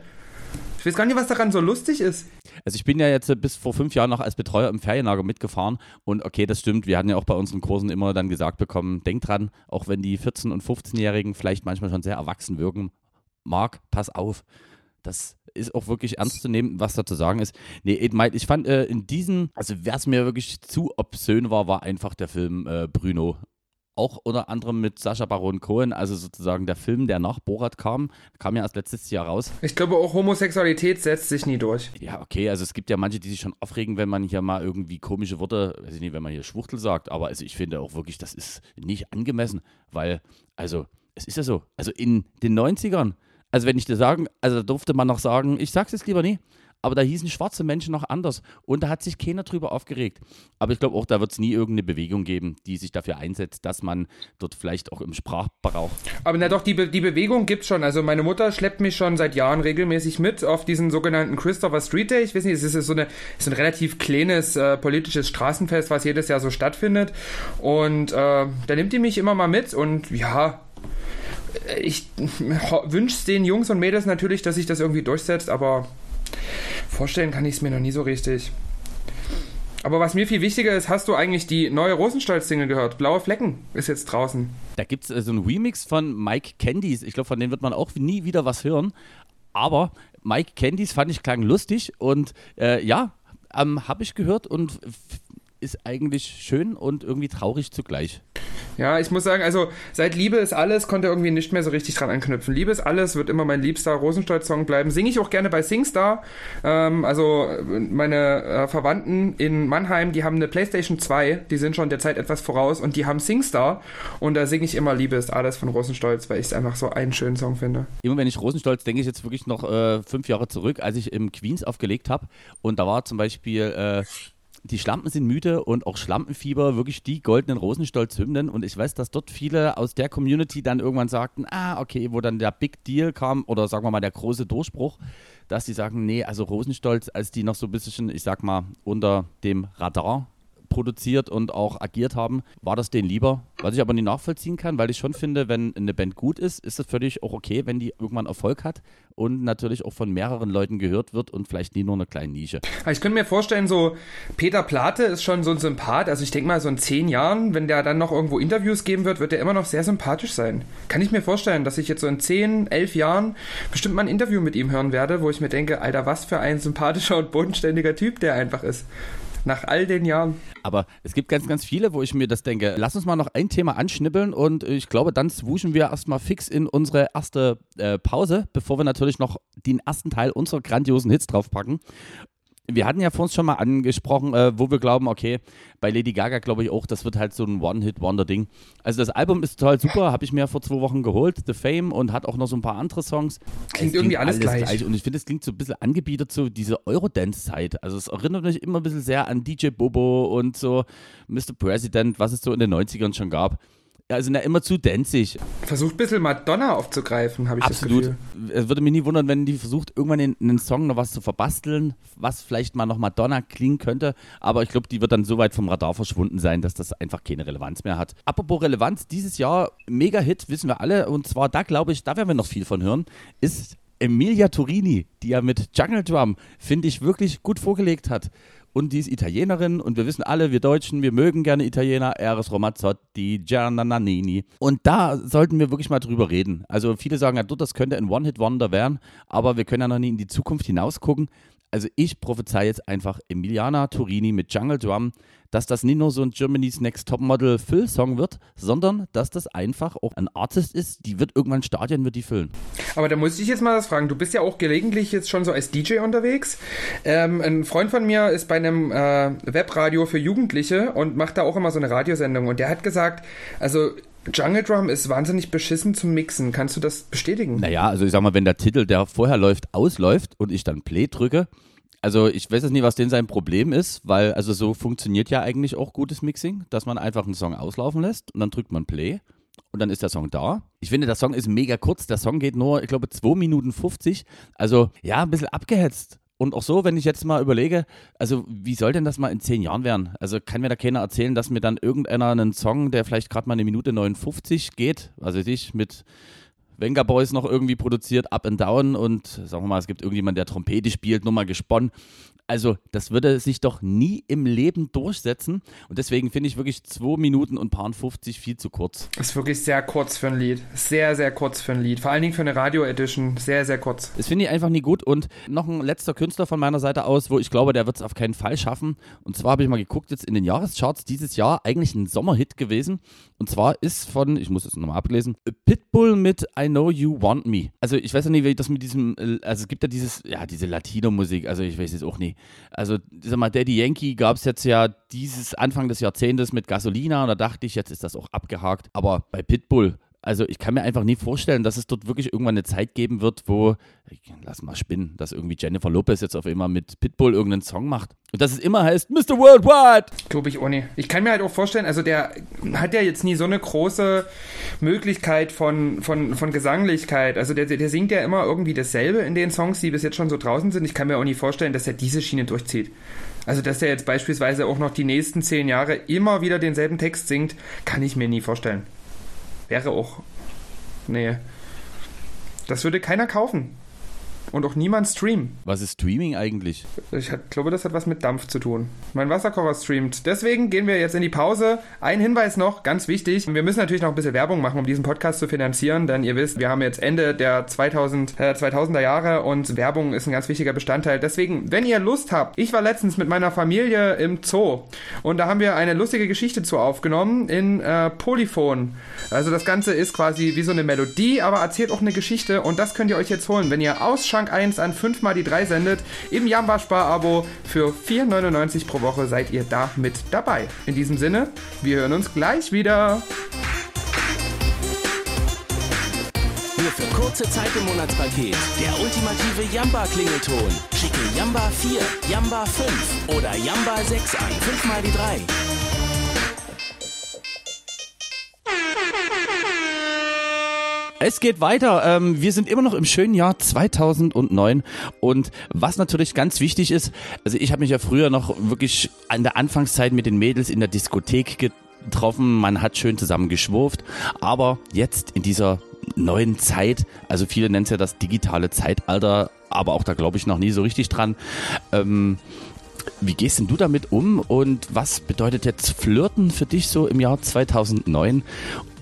Ich weiß gar nicht, was daran so lustig ist. Also ich bin ja jetzt bis vor fünf Jahren noch als Betreuer im Ferienlager mitgefahren und okay, das stimmt, wir hatten ja auch bei unseren Kursen immer dann gesagt bekommen, denk dran, auch wenn die 14- und 15-Jährigen vielleicht manchmal schon sehr erwachsen wirken, Marc, pass auf. Das ist auch wirklich ernst zu nehmen, was da zu sagen ist. Nee, ich fand äh, in diesen, also wer es mir wirklich zu obszön war, war einfach der Film äh, Bruno. Auch unter anderem mit Sascha Baron Cohen, also sozusagen der Film, der nach Borat kam, kam ja erst letztes Jahr raus. Ich glaube, auch Homosexualität setzt sich nie durch. Ja, okay, also es gibt ja manche, die sich schon aufregen, wenn man hier mal irgendwie komische Worte, weiß ich nicht, wenn man hier Schwuchtel sagt, aber also ich finde auch wirklich, das ist nicht angemessen, weil, also, es ist ja so, also in den 90ern, also wenn ich dir sagen, also da durfte man noch sagen, ich sag's jetzt lieber nie, aber da hießen schwarze Menschen noch anders und da hat sich keiner drüber aufgeregt. Aber ich glaube auch, da wird es nie irgendeine Bewegung geben, die sich dafür einsetzt, dass man dort vielleicht auch im Sprachgebrauch Aber na doch, die, Be die Bewegung gibt's schon. Also meine Mutter schleppt mich schon seit Jahren regelmäßig mit auf diesen sogenannten Christopher Street Day. Ich weiß nicht, es ist so, eine, so ein relativ kleines äh, politisches Straßenfest, was jedes Jahr so stattfindet. Und äh, da nimmt die mich immer mal mit und ja, ich wünsche es den Jungs und Mädels natürlich, dass sich das irgendwie durchsetzt, aber vorstellen kann ich es mir noch nie so richtig. Aber was mir viel wichtiger ist, hast du eigentlich die neue Rosenstolz-Single gehört? Blaue Flecken ist jetzt draußen. Da gibt es äh, so einen Remix von Mike Candies. Ich glaube, von denen wird man auch nie wieder was hören. Aber Mike Candies fand ich klang lustig und äh, ja, ähm, habe ich gehört und ist eigentlich schön und irgendwie traurig zugleich. Ja, ich muss sagen, also seit Liebe ist alles konnte irgendwie nicht mehr so richtig dran anknüpfen. Liebe ist alles wird immer mein liebster Rosenstolz-Song bleiben. Singe ich auch gerne bei Singstar. Ähm, also meine äh, Verwandten in Mannheim, die haben eine PlayStation 2, die sind schon der Zeit etwas voraus und die haben Singstar und da singe ich immer Liebe ist alles von Rosenstolz, weil ich es einfach so einen schönen Song finde. Immer wenn ich Rosenstolz denke ich jetzt wirklich noch äh, fünf Jahre zurück, als ich im Queens aufgelegt habe und da war zum Beispiel äh, die Schlampen sind müde und auch Schlampenfieber, wirklich die goldenen Rosenstolz-Hymnen. Und ich weiß, dass dort viele aus der Community dann irgendwann sagten, ah, okay, wo dann der Big Deal kam oder sagen wir mal der große Durchbruch, dass die sagen, nee, also Rosenstolz, als die noch so ein bisschen, ich sag mal, unter dem Radar produziert und auch agiert haben, war das denen lieber. Was ich aber nicht nachvollziehen kann, weil ich schon finde, wenn eine Band gut ist, ist es völlig auch okay, wenn die irgendwann Erfolg hat und natürlich auch von mehreren Leuten gehört wird und vielleicht nie nur eine kleine Nische. Ich könnte mir vorstellen, so Peter Plate ist schon so ein Sympath. Also ich denke mal, so in zehn Jahren, wenn der dann noch irgendwo Interviews geben wird, wird er immer noch sehr sympathisch sein. Kann ich mir vorstellen, dass ich jetzt so in zehn, elf Jahren bestimmt mal ein Interview mit ihm hören werde, wo ich mir denke, Alter, was für ein sympathischer und bodenständiger Typ der einfach ist nach all den Jahren. Aber es gibt ganz, ganz viele, wo ich mir das denke. Lass uns mal noch ein Thema anschnippeln und ich glaube, dann swooschen wir erstmal fix in unsere erste äh, Pause, bevor wir natürlich noch den ersten Teil unserer grandiosen Hits draufpacken wir hatten ja vor uns schon mal angesprochen, äh, wo wir glauben, okay, bei Lady Gaga glaube ich auch, das wird halt so ein One-Hit-Wonder-Ding. Also das Album ist total super, habe ich mir vor zwei Wochen geholt, The Fame, und hat auch noch so ein paar andere Songs. Klingt irgendwie alles, alles gleich. gleich. Und ich finde, es klingt so ein bisschen angebietet zu dieser Eurodance-Zeit. Also es erinnert mich immer ein bisschen sehr an DJ Bobo und so Mr. President, was es so in den 90ern schon gab. Ja, sind ja immer zu danzig. Versucht ein bisschen Madonna aufzugreifen, habe ich Absolut. das Gefühl. Es würde mich nie wundern, wenn die versucht, irgendwann in, in einen Song noch was zu verbasteln, was vielleicht mal noch Madonna klingen könnte. Aber ich glaube, die wird dann so weit vom Radar verschwunden sein, dass das einfach keine Relevanz mehr hat. Apropos Relevanz, dieses Jahr Mega-Hit, wissen wir alle. Und zwar, da glaube ich, da werden wir noch viel von hören, ist Emilia Turini, die ja mit Jungle Drum, finde ich, wirklich gut vorgelegt hat und die ist Italienerin und wir wissen alle, wir Deutschen, wir mögen gerne Italiener, Eris Romazzotti, Gianna Nannini. Und da sollten wir wirklich mal drüber reden. Also viele sagen ja, das könnte ein One-Hit-Wonder werden, aber wir können ja noch nie in die Zukunft hinausgucken. Also ich prophezei jetzt einfach Emiliana Turini mit Jungle Drum dass das nicht nur so ein Germany's Next Topmodel Füllsong wird, sondern dass das einfach auch ein Artist ist, die wird irgendwann Stadien wird die füllen. Aber da muss ich jetzt mal was fragen. Du bist ja auch gelegentlich jetzt schon so als DJ unterwegs. Ähm, ein Freund von mir ist bei einem äh, Webradio für Jugendliche und macht da auch immer so eine Radiosendung und der hat gesagt, also Jungle Drum ist wahnsinnig beschissen zum Mixen. Kannst du das bestätigen? Naja, also ich sag mal, wenn der Titel, der vorher läuft, ausläuft und ich dann Play drücke, also ich weiß jetzt nicht, was denn sein Problem ist, weil also so funktioniert ja eigentlich auch gutes Mixing, dass man einfach einen Song auslaufen lässt und dann drückt man Play und dann ist der Song da. Ich finde, der Song ist mega kurz. Der Song geht nur, ich glaube, 2 Minuten 50. Also ja, ein bisschen abgehetzt. Und auch so, wenn ich jetzt mal überlege, also wie soll denn das mal in zehn Jahren werden? Also kann mir da keiner erzählen, dass mir dann irgendeiner einen Song, der vielleicht gerade mal eine Minute 59 geht, also ich mit Venga Boys noch irgendwie produziert, Up and Down und sagen wir mal, es gibt irgendjemand, der Trompete spielt, nur mal gesponnen. Also, das würde sich doch nie im Leben durchsetzen. Und deswegen finde ich wirklich 2 Minuten und paar 50 viel zu kurz. Das ist wirklich sehr kurz für ein Lied. Sehr, sehr kurz für ein Lied. Vor allen Dingen für eine Radio-Edition. Sehr, sehr kurz. Das finde ich einfach nie gut. Und noch ein letzter Künstler von meiner Seite aus, wo ich glaube, der wird es auf keinen Fall schaffen. Und zwar habe ich mal geguckt, jetzt in den Jahrescharts dieses Jahr eigentlich ein Sommerhit gewesen. Und zwar ist von, ich muss es nochmal ablesen, Pitbull mit I Know You Want Me. Also ich weiß ja nicht, wie das mit diesem, äh, also es gibt ja dieses, ja, diese Latino-Musik, also ich weiß jetzt auch nicht. Also, sag mal, Daddy Yankee gab es jetzt ja dieses Anfang des Jahrzehntes mit Gasolina und da dachte ich, jetzt ist das auch abgehakt. Aber bei Pitbull also ich kann mir einfach nie vorstellen, dass es dort wirklich irgendwann eine Zeit geben wird, wo, lass mal spinnen, dass irgendwie Jennifer Lopez jetzt auf einmal mit Pitbull irgendeinen Song macht. Und dass es immer heißt, Mr. Worldwide. Glaube ich auch nicht. Ich kann mir halt auch vorstellen, also der hat ja jetzt nie so eine große Möglichkeit von, von, von Gesanglichkeit. Also der, der singt ja immer irgendwie dasselbe in den Songs, die bis jetzt schon so draußen sind. Ich kann mir auch nie vorstellen, dass er diese Schiene durchzieht. Also, dass er jetzt beispielsweise auch noch die nächsten zehn Jahre immer wieder denselben Text singt, kann ich mir nie vorstellen wäre auch. Nee. Das würde keiner kaufen. Und auch niemand streamen. Was ist Streaming eigentlich? Ich glaube, das hat was mit Dampf zu tun. Mein Wasserkocher streamt. Deswegen gehen wir jetzt in die Pause. Ein Hinweis noch, ganz wichtig. Wir müssen natürlich noch ein bisschen Werbung machen, um diesen Podcast zu finanzieren, denn ihr wisst, wir haben jetzt Ende der 2000, äh, 2000er Jahre und Werbung ist ein ganz wichtiger Bestandteil. Deswegen, wenn ihr Lust habt, ich war letztens mit meiner Familie im Zoo und da haben wir eine lustige Geschichte zu aufgenommen in äh, Polyphon. Also das Ganze ist quasi wie so eine Melodie, aber erzählt auch eine Geschichte und das könnt ihr euch jetzt holen, wenn ihr aus Schank 1 an 5 mal die 3 sendet im Jamba Spar-Abo für 4,99 pro Woche seid ihr da mit dabei. In diesem Sinne, wir hören uns gleich wieder. Nur für kurze Zeit im Monatspaket. Der ultimative Jamba-Klingelton. Schicke Jamba 4, Jamba 5 oder Jamba 6 an. 5 mal die 3. Es geht weiter. Ähm, wir sind immer noch im schönen Jahr 2009 und was natürlich ganz wichtig ist, also ich habe mich ja früher noch wirklich an der Anfangszeit mit den Mädels in der Diskothek getroffen, man hat schön zusammen geschwurft, aber jetzt in dieser neuen Zeit, also viele nennen es ja das digitale Zeitalter, aber auch da glaube ich noch nie so richtig dran. Ähm, wie gehst denn du damit um und was bedeutet jetzt Flirten für dich so im Jahr 2009?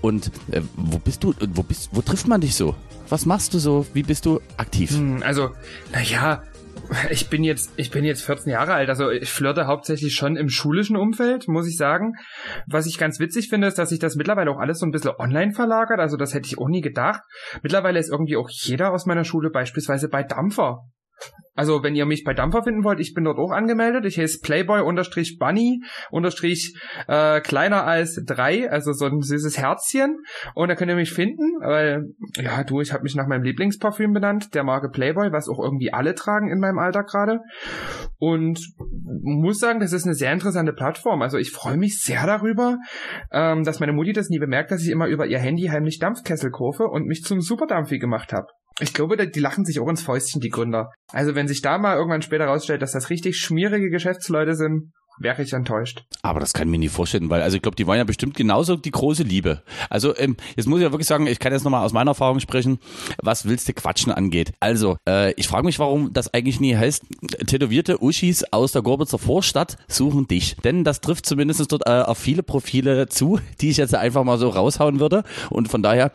Und äh, wo bist du, wo bist, wo trifft man dich so? Was machst du so? Wie bist du aktiv? Hm, Also, naja, ich bin jetzt, ich bin jetzt 14 Jahre alt, also ich flirte hauptsächlich schon im schulischen Umfeld, muss ich sagen. Was ich ganz witzig finde, ist, dass sich das mittlerweile auch alles so ein bisschen online verlagert, also das hätte ich auch nie gedacht. Mittlerweile ist irgendwie auch jeder aus meiner Schule beispielsweise bei Dampfer. Also, wenn ihr mich bei Dampfer finden wollt, ich bin dort auch angemeldet. Ich heiße Playboy-Bunny unterstrich äh, kleiner als drei, also so ein süßes Herzchen. Und da könnt ihr mich finden, weil, ja, du, ich habe mich nach meinem Lieblingsparfüm benannt, der Marke Playboy, was auch irgendwie alle tragen in meinem Alter gerade. Und muss sagen, das ist eine sehr interessante Plattform. Also ich freue mich sehr darüber, ähm, dass meine Mutti das nie bemerkt, dass ich immer über ihr Handy heimlich Dampfkessel kaufe und mich zum Superdampfi gemacht habe. Ich glaube, die lachen sich auch ins Fäustchen, die Gründer. Also wenn sich da mal irgendwann später rausstellt, dass das richtig schmierige Geschäftsleute sind, wäre ich enttäuscht. Aber das kann ich mir nicht vorstellen, weil also ich glaube, die waren ja bestimmt genauso die große Liebe. Also ähm, jetzt muss ich ja wirklich sagen, ich kann jetzt nochmal aus meiner Erfahrung sprechen, was willst du Quatschen angeht. Also äh, ich frage mich, warum das eigentlich nie heißt, tätowierte Uschis aus der Gorbitzer Vorstadt suchen dich. Denn das trifft zumindest dort äh, auf viele Profile zu, die ich jetzt einfach mal so raushauen würde. Und von daher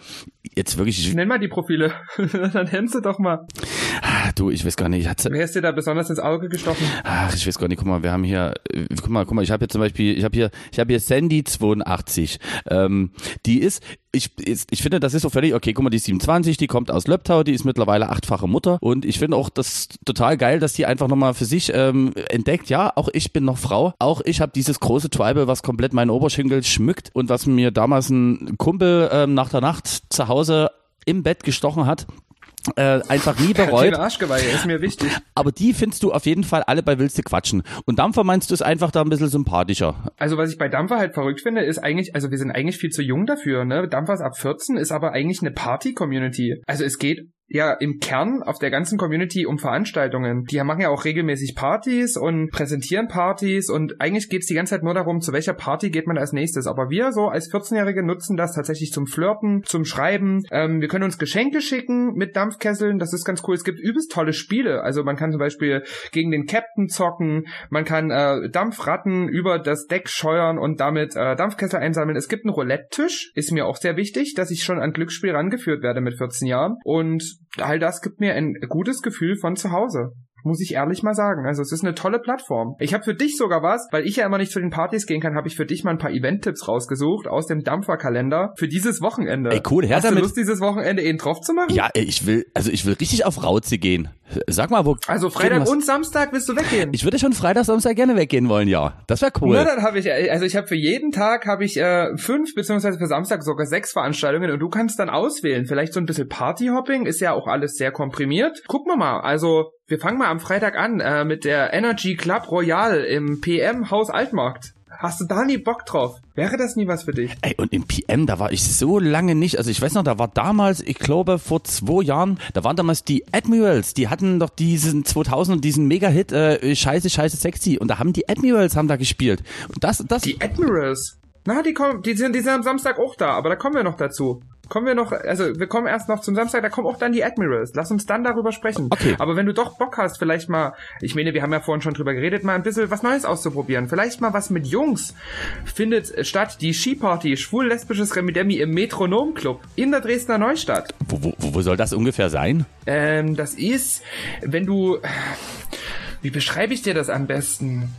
jetzt wirklich... Nenn mal die Profile, dann nennst du doch mal. Ah, du, ich weiß gar nicht. Hat's, Wer ist dir da besonders ins Auge gestochen? Ach, ich weiß gar nicht. Guck mal, wir haben hier, äh, guck mal, guck mal, ich habe hier zum Beispiel, ich habe hier, ich habe hier Sandy 82. Ähm, die ist, ich, ich finde, das ist so völlig okay. Guck mal, die ist 27, die kommt aus Löbtau, die ist mittlerweile achtfache Mutter und ich finde auch das total geil, dass die einfach nochmal für sich ähm, entdeckt. Ja, auch ich bin noch Frau. Auch ich habe dieses große Tribal, was komplett meinen Oberschenkel schmückt und was mir damals ein Kumpel ähm, nach der Nacht zu Hause im Bett gestochen hat äh, einfach nie bereut. Arschgeweihe, ist mir wichtig. Aber die findest du auf jeden Fall alle bei Willste quatschen. Und Dampfer meinst du ist einfach da ein bisschen sympathischer. Also was ich bei Dampfer halt verrückt finde, ist eigentlich, also wir sind eigentlich viel zu jung dafür, ne? Dampfer ist ab 14, ist aber eigentlich eine Party-Community. Also es geht ja im Kern auf der ganzen Community um Veranstaltungen. Die machen ja auch regelmäßig Partys und präsentieren Partys und eigentlich geht's die ganze Zeit nur darum, zu welcher Party geht man als nächstes. Aber wir so als 14-Jährige nutzen das tatsächlich zum Flirten, zum Schreiben. Ähm, wir können uns Geschenke schicken mit Dampfkesseln, das ist ganz cool. Es gibt übelst tolle Spiele. Also man kann zum Beispiel gegen den Captain zocken, man kann äh, Dampfratten über das Deck scheuern und damit äh, Dampfkessel einsammeln. Es gibt einen Roulette-Tisch, ist mir auch sehr wichtig, dass ich schon an Glücksspiel rangeführt werde mit 14 Jahren. Und all das gibt mir ein gutes Gefühl von zu Hause. Muss ich ehrlich mal sagen. Also es ist eine tolle Plattform. Ich habe für dich sogar was, weil ich ja immer nicht zu den Partys gehen kann, habe ich für dich mal ein paar Event-Tipps rausgesucht aus dem Dampferkalender für dieses Wochenende. Ey, cool, her Hast du damit. Lust, dieses Wochenende eben drauf zu machen? Ja, ich will, also ich will richtig auf Rauze gehen. Sag mal, wo. Also Freitag und Samstag willst du weggehen? Ich würde schon Freitag, Samstag gerne weggehen wollen, ja. Das wäre cool. Na, dann habe ich, äh, also ich habe für jeden Tag habe ich äh, fünf beziehungsweise für Samstag sogar sechs Veranstaltungen und du kannst dann auswählen. Vielleicht so ein bisschen Partyhopping, ist ja auch alles sehr komprimiert. Gucken wir mal. Also wir fangen mal am Freitag an äh, mit der Energy Club Royal im PM Haus Altmarkt. Hast du da nie Bock drauf? Wäre das nie was für dich? Ey, und im PM, da war ich so lange nicht. Also ich weiß noch, da war damals, ich glaube vor zwei Jahren, da waren damals die Admirals, die hatten doch diesen 2000 diesen Mega-Hit, äh, scheiße, scheiße, sexy. Und da haben die Admirals haben da gespielt. Und das, das, Die Admirals. Na, die kommen, die sind, die sind am Samstag auch da, aber da kommen wir noch dazu. Kommen wir noch, also wir kommen erst noch zum Samstag, da kommen auch dann die Admirals. Lass uns dann darüber sprechen. Okay. Aber wenn du doch Bock hast, vielleicht mal, ich meine, wir haben ja vorhin schon drüber geredet, mal ein bisschen was Neues auszuprobieren. Vielleicht mal was mit Jungs. Findet statt die Skiparty, schwul-lesbisches Remidemi im Metronom Club in der Dresdner Neustadt. Wo, wo, wo soll das ungefähr sein? Ähm, das ist, wenn du. Wie beschreibe ich dir das am besten?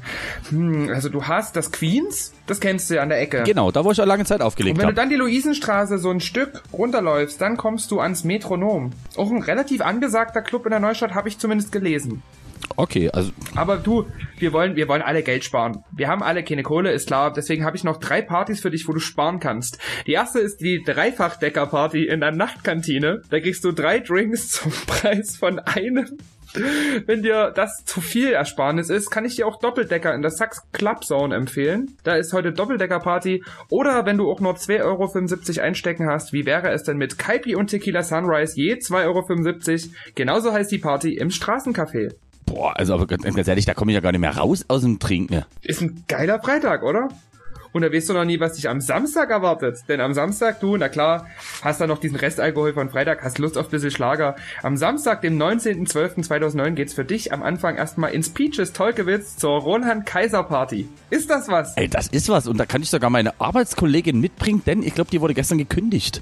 Hm, also du hast das Queens, das kennst du ja an der Ecke. Genau, da wo ich ja lange Zeit Und aufgelegt wenn du habe. dann die Luisenstraße so ein Stück runterläufst, dann kommst du ans Metronom. Auch ein relativ angesagter Club in der Neustadt, habe ich zumindest gelesen. Okay, also Aber du, wir wollen, wir wollen alle Geld sparen. Wir haben alle keine Kohle, ist klar. Deswegen habe ich noch drei Partys für dich, wo du sparen kannst. Die erste ist die Dreifachdecker-Party in der Nachtkantine. Da kriegst du drei Drinks zum Preis von einem. Wenn dir das zu viel Ersparnis ist, kann ich dir auch Doppeldecker in der Sachs Club Zone empfehlen. Da ist heute Doppeldecker-Party. Oder wenn du auch nur 2,75 Euro einstecken hast, wie wäre es denn mit Kaipi und Tequila Sunrise je 2,75 Euro? Genauso heißt die Party im Straßencafé. boah, also aber ganz, ganz ehrlich, da komme ich ja gar nicht mehr raus aus dem Trinken. Ist ein geiler Freitag, oder? Und da weißt du noch nie, was dich am Samstag erwartet. Denn am Samstag, du, na klar, hast da noch diesen Restalkohol von Freitag, hast Lust auf ein bisschen Schlager. Am Samstag, dem 19.12.2009, geht's für dich am Anfang erstmal ins Peaches Tolkewitz zur Roland Kaiser Party. Ist das was? Ey, das ist was und da kann ich sogar meine Arbeitskollegin mitbringen, denn ich glaube, die wurde gestern gekündigt.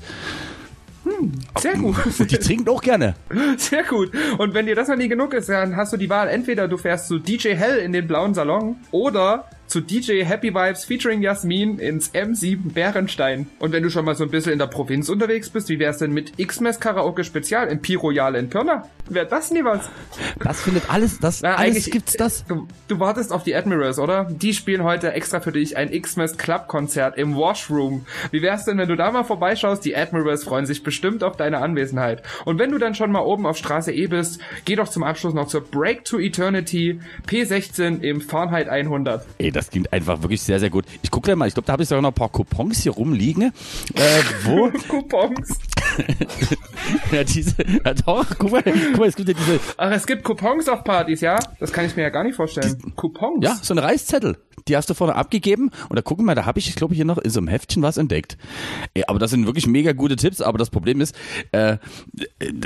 Sehr gut. Und die trinkt auch gerne. Sehr gut. Und wenn dir das noch nie genug ist, dann hast du die Wahl. Entweder du fährst zu DJ Hell in den blauen Salon oder zu DJ Happy Vibes featuring Jasmin ins M7 Bärenstein. Und wenn du schon mal so ein bisschen in der Provinz unterwegs bist, wie wär's denn mit X-Mess Karaoke Spezial im Pi Royal in Pirna? Wäre das nie was? Das findet alles, das Na, alles eigentlich- gibt's das. Du, du wartest auf die Admirals, oder? Die spielen heute extra für dich ein X-Mess Club Konzert im Washroom. Wie wär's denn, wenn du da mal vorbeischaust? Die Admirals freuen sich bestimmt auf deine Anwesenheit. Und wenn du dann schon mal oben auf Straße E bist, geh doch zum Abschluss noch zur Break to Eternity P16 im Fahrenheit 100. Ey, das klingt einfach wirklich sehr, sehr gut. Ich gucke gleich mal, ich glaube, da habe ich sogar noch ein paar Coupons hier rumliegen. Äh, wo? Coupons. ja, diese, ja doch, guck mal, guck mal, es gibt ja diese, Ach, es gibt Coupons auf Partys, ja? Das kann ich mir ja gar nicht vorstellen. Coupons? ja, so eine Reißzettel. Die hast du vorne abgegeben und da gucken wir, da habe ich, ich glaube, hier noch in so einem Heftchen was entdeckt. Ey, aber das sind wirklich mega gute Tipps, aber das Problem ist, äh,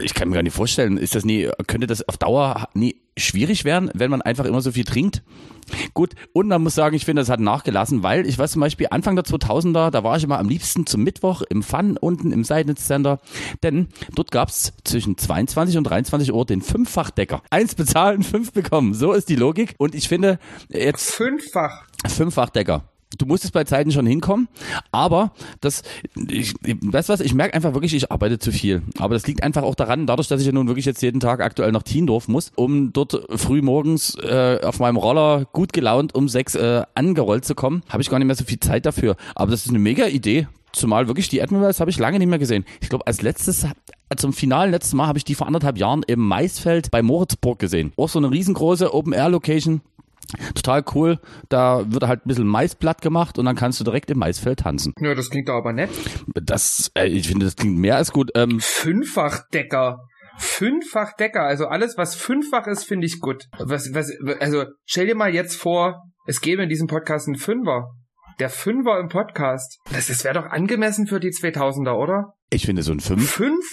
ich kann mir gar nicht vorstellen, ist das nie, könnte das auf Dauer nie schwierig werden, wenn man einfach immer so viel trinkt? Gut, und man muss sagen, ich finde, das hat nachgelassen, weil ich weiß zum Beispiel Anfang der 2000er, da war ich immer am liebsten zum Mittwoch im Fun unten im Seidnitz Center, denn dort gab's zwischen 22 und 23 Uhr den Fünffachdecker. Eins bezahlen, fünf bekommen. So ist die Logik. Und ich finde, jetzt Fünffach. Fünffachdecker. Du musstest bei Zeiten schon hinkommen, aber das, ich, weißt du was, ich merke einfach wirklich, ich arbeite zu viel. Aber das liegt einfach auch daran, dadurch, dass ich ja nun wirklich jetzt jeden Tag aktuell nach Tiendorf muss, um dort früh morgens äh, auf meinem Roller gut gelaunt um sechs äh, angerollt zu kommen, habe ich gar nicht mehr so viel Zeit dafür. Aber das ist eine mega Idee. Zumal wirklich die Admirals habe ich lange nicht mehr gesehen. Ich glaube, als letztes, zum finalen letzten Mal habe ich die vor anderthalb Jahren im Maisfeld bei Moritzburg gesehen. Auch so eine riesengroße Open-Air-Location. Total cool. Da wird halt ein bisschen Maisblatt gemacht und dann kannst du direkt im Maisfeld tanzen. Ja, das klingt doch aber nett. Das, äh, ich finde, das klingt mehr als gut. Ähm, Fünffachdecker. Fünffachdecker, also alles, was fünffach ist, finde ich gut. Was, was, also stell dir mal jetzt vor, es gäbe in diesem Podcast einen Fünfer. Der Fünfer im Podcast. Das, das wäre doch angemessen für die 2000er, oder? ich finde so ein Fünf. Fünf?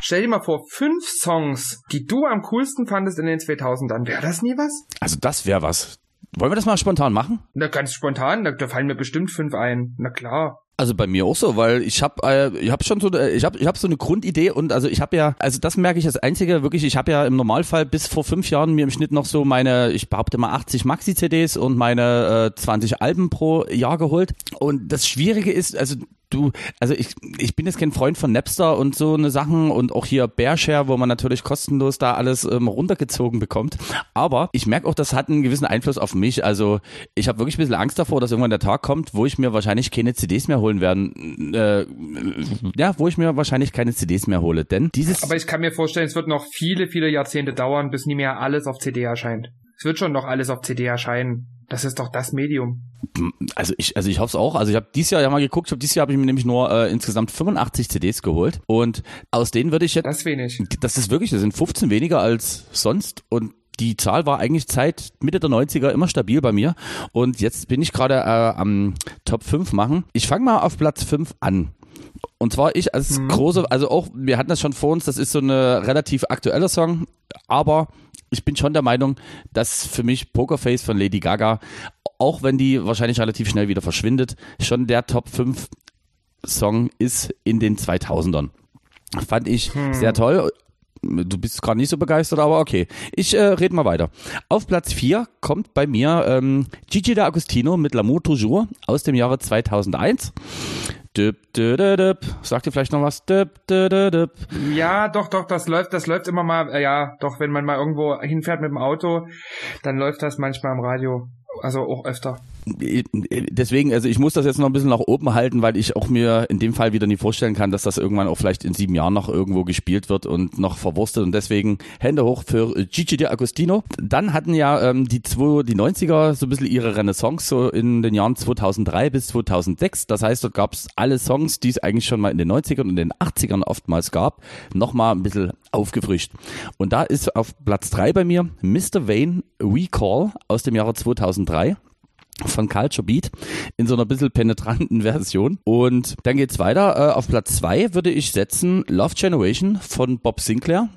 Stell dir mal vor, fünf Songs, die du am coolsten fandest in den 2000ern. Wäre das nie was? Also das wäre was. Wollen wir das mal spontan machen? Na, ganz spontan, da, da fallen mir bestimmt fünf ein. Na klar. Also bei mir auch so, weil ich habe äh, ich habe schon so äh, ich habe ich habe so eine Grundidee und also ich habe ja also das merke ich das einzige wirklich ich habe ja im Normalfall bis vor fünf Jahren mir im Schnitt noch so meine ich behaupte mal 80 Maxi CDs und meine äh, 20 Alben pro Jahr geholt und das Schwierige ist also du also ich ich bin jetzt kein Freund von Napster und so eine Sachen und auch hier Bearshare wo man natürlich kostenlos da alles ähm, runtergezogen bekommt aber ich merke auch das hat einen gewissen Einfluss auf mich also ich habe wirklich ein bisschen Angst davor dass irgendwann der Tag kommt wo ich mir wahrscheinlich keine CDs mehr holen werden äh, ja wo ich mir wahrscheinlich keine CDs mehr hole denn dieses Aber ich kann mir vorstellen, es wird noch viele, viele Jahrzehnte dauern, bis nie mehr alles auf CD erscheint. Es wird schon noch alles auf CD erscheinen. Das ist doch das Medium. Also ich, also ich hoffe es auch. Also ich habe dieses Jahr ja mal geguckt. Ich hab, dieses Jahr habe ich mir nämlich nur äh, insgesamt 85 CDs geholt und aus denen würde ich jetzt, Das ist wenig. das ist wirklich, das sind 15 weniger als sonst und die Zahl war eigentlich seit Mitte der 90er immer stabil bei mir und jetzt bin ich gerade äh, am Top 5 machen. Ich fange mal auf Platz 5 an. Und zwar ich als mhm. große, also auch, wir hatten das schon vor uns, das ist so eine relativ aktueller Song, aber ich bin schon der Meinung, dass für mich Pokerface von Lady Gaga, auch wenn die wahrscheinlich relativ schnell wieder verschwindet, schon der Top 5 Song ist in den 2000ern. Fand ich hm. sehr toll. Du bist gerade nicht so begeistert, aber okay. Ich äh, rede mal weiter. Auf Platz 4 kommt bei mir ähm, Gigi D'Agostino mit L'amour toujours aus dem Jahre 2001. Dip, dip. Sagt ihr vielleicht noch was? Dip, dip. Ja, doch, doch, das läuft, das läuft immer mal, äh, ja, doch, wenn man mal irgendwo hinfährt mit dem Auto, dann läuft das manchmal im Radio. Also auch öfter. Deswegen, also ich muss das jetzt noch ein bisschen nach oben halten, weil ich auch mir in dem Fall wieder nie vorstellen kann, dass das irgendwann auch vielleicht in sieben Jahren noch irgendwo gespielt wird und noch verwurstet und deswegen Hände hoch für Gigi D'Agostino. Dann hatten ja ähm, die zwei, die 90er so ein bisschen ihre Renaissance so in den Jahren 2003 bis 2006. Das heißt, dort gab es alle Songs, die es eigentlich schon mal in den 90ern und den 80ern oftmals gab, nochmal ein bisschen aufgefrischt. Und da ist auf Platz drei bei mir Mr. Wayne Recall aus dem Jahre 2003 von Culture Beat in so einer bisschen penetranten Version. Und dann geht's weiter. Äh, auf Platz zwei würde ich setzen Love Generation von Bob Sinclair.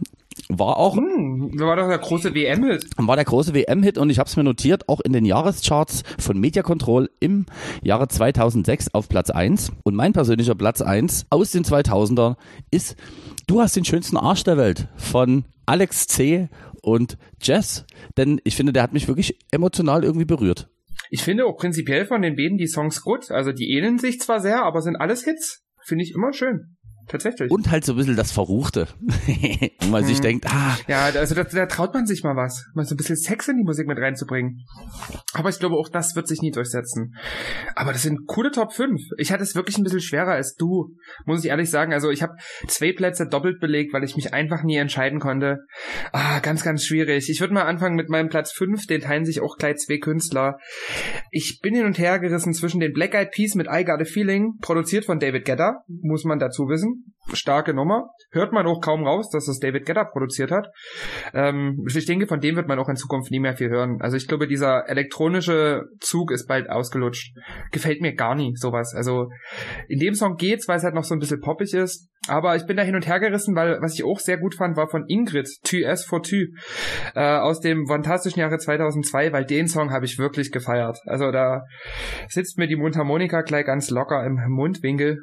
War auch. Hm, war doch der große WM-Hit. War der große WM-Hit und ich habe es mir notiert, auch in den Jahrescharts von Media Control im Jahre 2006 auf Platz 1. Und mein persönlicher Platz 1 aus den 2000er ist Du hast den schönsten Arsch der Welt von Alex C. und Jess. Denn ich finde, der hat mich wirklich emotional irgendwie berührt. Ich finde auch prinzipiell von den beiden die Songs gut. Also die ähneln sich zwar sehr, aber sind alles Hits. Finde ich immer schön. Tatsächlich. Und halt so ein bisschen das Verruchte. Wo man hm. sich denkt, ah. Ja, also da, da traut man sich mal was. Mal so ein bisschen Sex in die Musik mit reinzubringen. Aber ich glaube, auch das wird sich nie durchsetzen. Aber das sind coole Top 5. Ich hatte es wirklich ein bisschen schwerer als du, muss ich ehrlich sagen. Also ich habe zwei Plätze doppelt belegt, weil ich mich einfach nie entscheiden konnte. Ah, ganz, ganz schwierig. Ich würde mal anfangen mit meinem Platz 5. Den teilen sich auch gleich zwei Künstler. Ich bin hin und her gerissen zwischen den Black Eyed Peas mit I Got a Feeling, produziert von David Guetta, muss man dazu wissen starke Nummer. Hört man auch kaum raus, dass das David Guetta produziert hat. Ähm, ich denke, von dem wird man auch in Zukunft nie mehr viel hören. Also ich glaube, dieser elektronische Zug ist bald ausgelutscht. Gefällt mir gar nie, sowas. Also in dem Song geht's, weil es halt noch so ein bisschen poppig ist. Aber ich bin da hin und her gerissen, weil was ich auch sehr gut fand, war von Ingrid, Tü S for Tü, äh, aus dem fantastischen Jahre 2002, weil den Song habe ich wirklich gefeiert. Also da sitzt mir die Mundharmonika gleich ganz locker im Mundwinkel.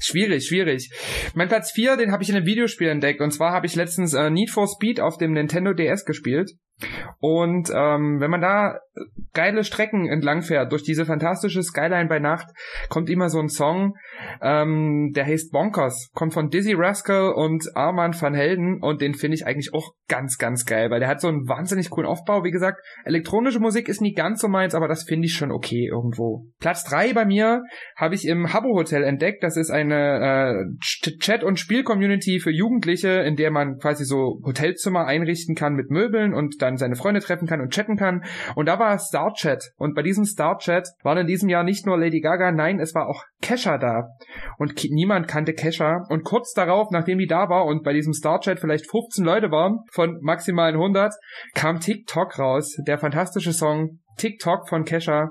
Schwierig, schwierig. Mein Platz 4, den habe ich in einem Videospiel entdeckt. Und zwar habe ich letztens äh, Need for Speed auf dem Nintendo DS gespielt. Und ähm, wenn man da geile Strecken entlang fährt, durch diese fantastische Skyline bei Nacht, kommt immer so ein Song, ähm, der heißt Bonkers, kommt von Dizzy Rascal und Armand van Helden und den finde ich eigentlich auch ganz, ganz geil, weil der hat so einen wahnsinnig coolen Aufbau. Wie gesagt, elektronische Musik ist nie ganz so meins, aber das finde ich schon okay irgendwo. Platz drei bei mir habe ich im Habbo Hotel entdeckt. Das ist eine äh, Chat- und Spiel-Community für Jugendliche, in der man quasi so Hotelzimmer einrichten kann mit Möbeln und dann seine Freunde treffen kann und chatten kann. Und da war Star Chat. Und bei diesem Star Chat waren in diesem Jahr nicht nur Lady Gaga, nein, es war auch Kesha da. Und niemand kannte Kesha. Und kurz darauf, nachdem die da war und bei diesem Star Chat vielleicht 15 Leute waren, von maximalen 100, kam TikTok raus. Der fantastische Song TikTok von Kesha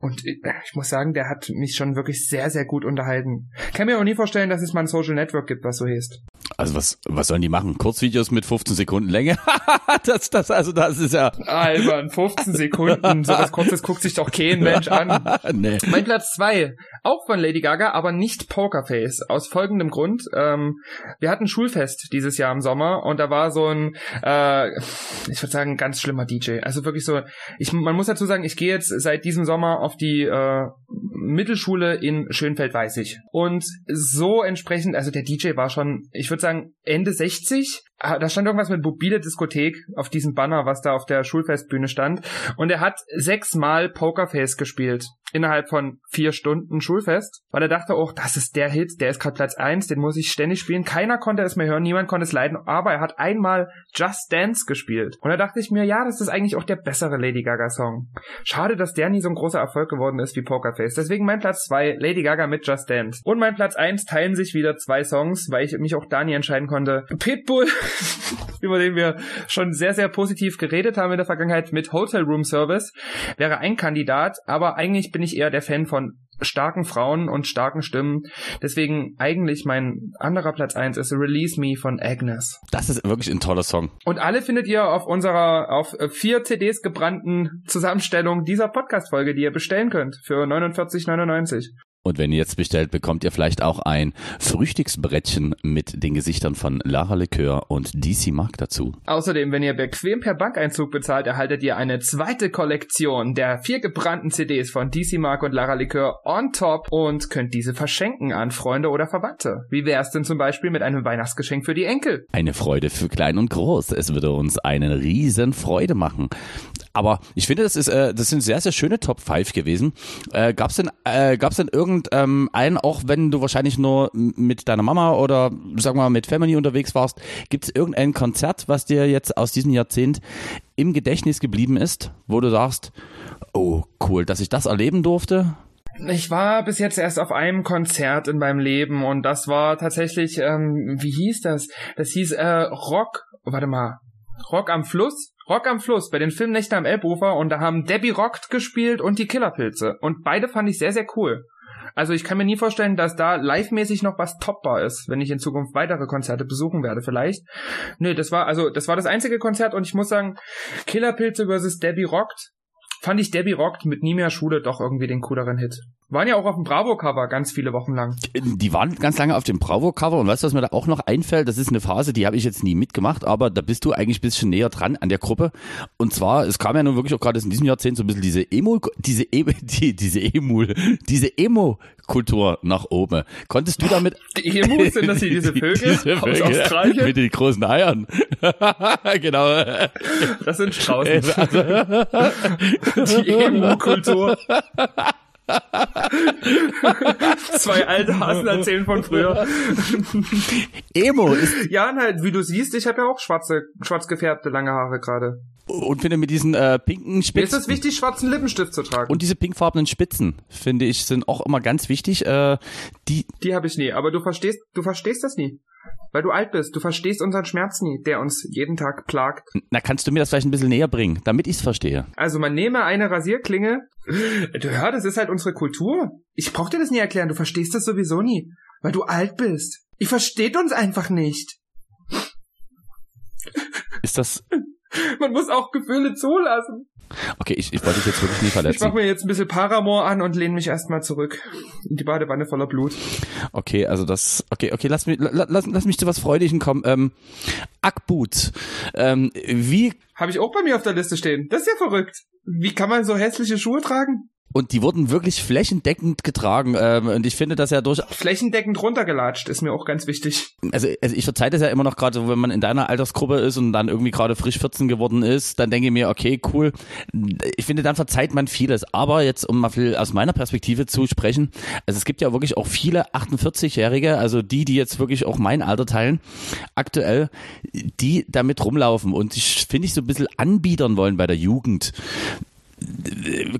und äh, ich muss sagen, der hat mich schon wirklich sehr, sehr gut unterhalten. Kann mir auch nie vorstellen, dass es mal ein Social Network gibt, was so heißt. Also was, was sollen die machen? Kurzvideos mit 15 Sekunden Länge? das, das, also das ist ja... Albern, 15 Sekunden, so was Kurzes guckt sich doch kein Mensch an. nee. Mein Platz zwei auch von Lady Gaga, aber nicht Pokerface. Aus folgendem Grund. Ähm, wir hatten Schulfest dieses Jahr im Sommer und da war so ein, äh, ich würde sagen, ganz schlimmer DJ. Also wirklich so, ich, man muss dazu sagen, ich gehe jetzt seit diesem Sommer auf die äh, Mittelschule in Schönfeld-Weißig. Und so entsprechend, also der DJ war schon, ich würde sagen, Ende 60 Ah, da stand irgendwas mit mobile Diskothek auf diesem Banner, was da auf der Schulfestbühne stand. Und er hat sechsmal Pokerface gespielt innerhalb von vier Stunden Schulfest, weil er dachte, oh, das ist der Hit, der ist gerade Platz eins, den muss ich ständig spielen. Keiner konnte es mehr hören, niemand konnte es leiden, aber er hat einmal Just Dance gespielt. Und da dachte ich mir, ja, das ist eigentlich auch der bessere Lady Gaga Song. Schade, dass der nie so ein großer Erfolg geworden ist wie Pokerface. Deswegen mein Platz zwei, Lady Gaga mit Just Dance. Und mein Platz eins teilen sich wieder zwei Songs, weil ich mich auch da nie entscheiden konnte. Pitbull über den wir schon sehr, sehr positiv geredet haben in der Vergangenheit mit Hotel Room Service, wäre ein Kandidat, aber eigentlich bin ich eher der Fan von starken Frauen und starken Stimmen. Deswegen eigentlich mein anderer Platz eins ist Release Me von Agnes. Das ist wirklich ein toller Song. Und alle findet ihr auf unserer auf vier CDs gebrannten Zusammenstellung dieser Podcast-Folge, die ihr bestellen könnt für 49,99. Und wenn ihr jetzt bestellt, bekommt ihr vielleicht auch ein Frühstücksbrettchen mit den Gesichtern von Lara Likör und DC Mark dazu. Außerdem, wenn ihr bequem per Bankeinzug bezahlt, erhaltet ihr eine zweite Kollektion der vier gebrannten CDs von DC Mark und Lara Likör on top und könnt diese verschenken an Freunde oder Verwandte. Wie wär's denn zum Beispiel mit einem Weihnachtsgeschenk für die Enkel? Eine Freude für klein und groß. Es würde uns eine riesen Freude machen. Aber ich finde, das ist, äh, das sind sehr, sehr schöne Top 5 gewesen. Äh, gab's denn, äh, gab's denn irgendeinen, ähm, auch wenn du wahrscheinlich nur mit deiner Mama oder sag mal mit Family unterwegs warst, gibt's irgendein Konzert, was dir jetzt aus diesem Jahrzehnt im Gedächtnis geblieben ist, wo du sagst, oh cool, dass ich das erleben durfte? Ich war bis jetzt erst auf einem Konzert in meinem Leben und das war tatsächlich, ähm, wie hieß das? Das hieß äh, Rock, warte mal, Rock am Fluss Rock am Fluss bei den Filmnächten am Elbufer und da haben Debbie Rockt gespielt und die Killerpilze. Und beide fand ich sehr, sehr cool. Also ich kann mir nie vorstellen, dass da live-mäßig noch was toppbar ist, wenn ich in Zukunft weitere Konzerte besuchen werde, vielleicht. Nö, das war, also, das war das einzige Konzert und ich muss sagen, Killerpilze versus Debbie Rockt, fand ich Debbie Rockt mit Nie mehr Schule doch irgendwie den cooleren Hit. Waren ja auch auf dem Bravo-Cover ganz viele Wochen lang. Die waren ganz lange auf dem Bravo-Cover und weißt du, was mir da auch noch einfällt? Das ist eine Phase, die habe ich jetzt nie mitgemacht, aber da bist du eigentlich ein bisschen näher dran an der Gruppe. Und zwar, es kam ja nun wirklich auch gerade in diesem Jahrzehnt so ein bisschen diese Emo, diese e die, diese Emo, diese Emo-Kultur nach oben. Konntest du damit? Die Emos sind das hier diese Vögel, diese Vögel aus Australien? Mit den großen Eiern. genau. Das sind Straußen. die Emo-Kultur. Zwei alte Hasen erzählen von früher. Emo ist. Ja, halt, wie du siehst, ich habe ja auch schwarze, schwarz gefärbte lange Haare gerade. Und finde mit diesen äh, pinken Spitzen. Mir ist es wichtig, schwarzen Lippenstift zu tragen. Und diese pinkfarbenen Spitzen, finde ich, sind auch immer ganz wichtig. Äh, die die habe ich nie, aber du verstehst, du verstehst das nie. Weil du alt bist. Du verstehst unseren Schmerz nie, der uns jeden Tag plagt. Na, kannst du mir das vielleicht ein bisschen näher bringen, damit ich es verstehe? Also man nehme eine Rasierklinge. Du hör, das ist halt unsere Kultur. Ich brauch dir das nie erklären, du verstehst das sowieso nie. Weil du alt bist. Ich versteht uns einfach nicht. Ist das... Man muss auch Gefühle zulassen. Okay, ich, ich wollte dich jetzt wirklich nie verletzen. Ich mach mir jetzt ein bisschen Paramore an und lehne mich erstmal zurück. In die Badewanne voller Blut. Okay, also das, okay, okay, lass mich, lass, lass mich zu was Freudigem kommen. Ähm, Ackboots. Ähm, wie? Habe ich auch bei mir auf der Liste stehen. Das ist ja verrückt. Wie kann man so hässliche Schuhe tragen? Und die wurden wirklich flächendeckend getragen. Ähm, und ich finde das ja durch. Flächendeckend runtergelatscht ist mir auch ganz wichtig. Also, also ich verzeihe das ja immer noch gerade, wenn man in deiner Altersgruppe ist und dann irgendwie gerade frisch 14 geworden ist, dann denke ich mir, okay, cool. Ich finde, dann verzeiht man vieles. Aber jetzt, um mal viel aus meiner Perspektive zu sprechen, also es gibt ja wirklich auch viele 48-Jährige, also die, die jetzt wirklich auch mein Alter teilen, aktuell, die damit rumlaufen und sich, finde ich, so ein bisschen anbiedern wollen bei der Jugend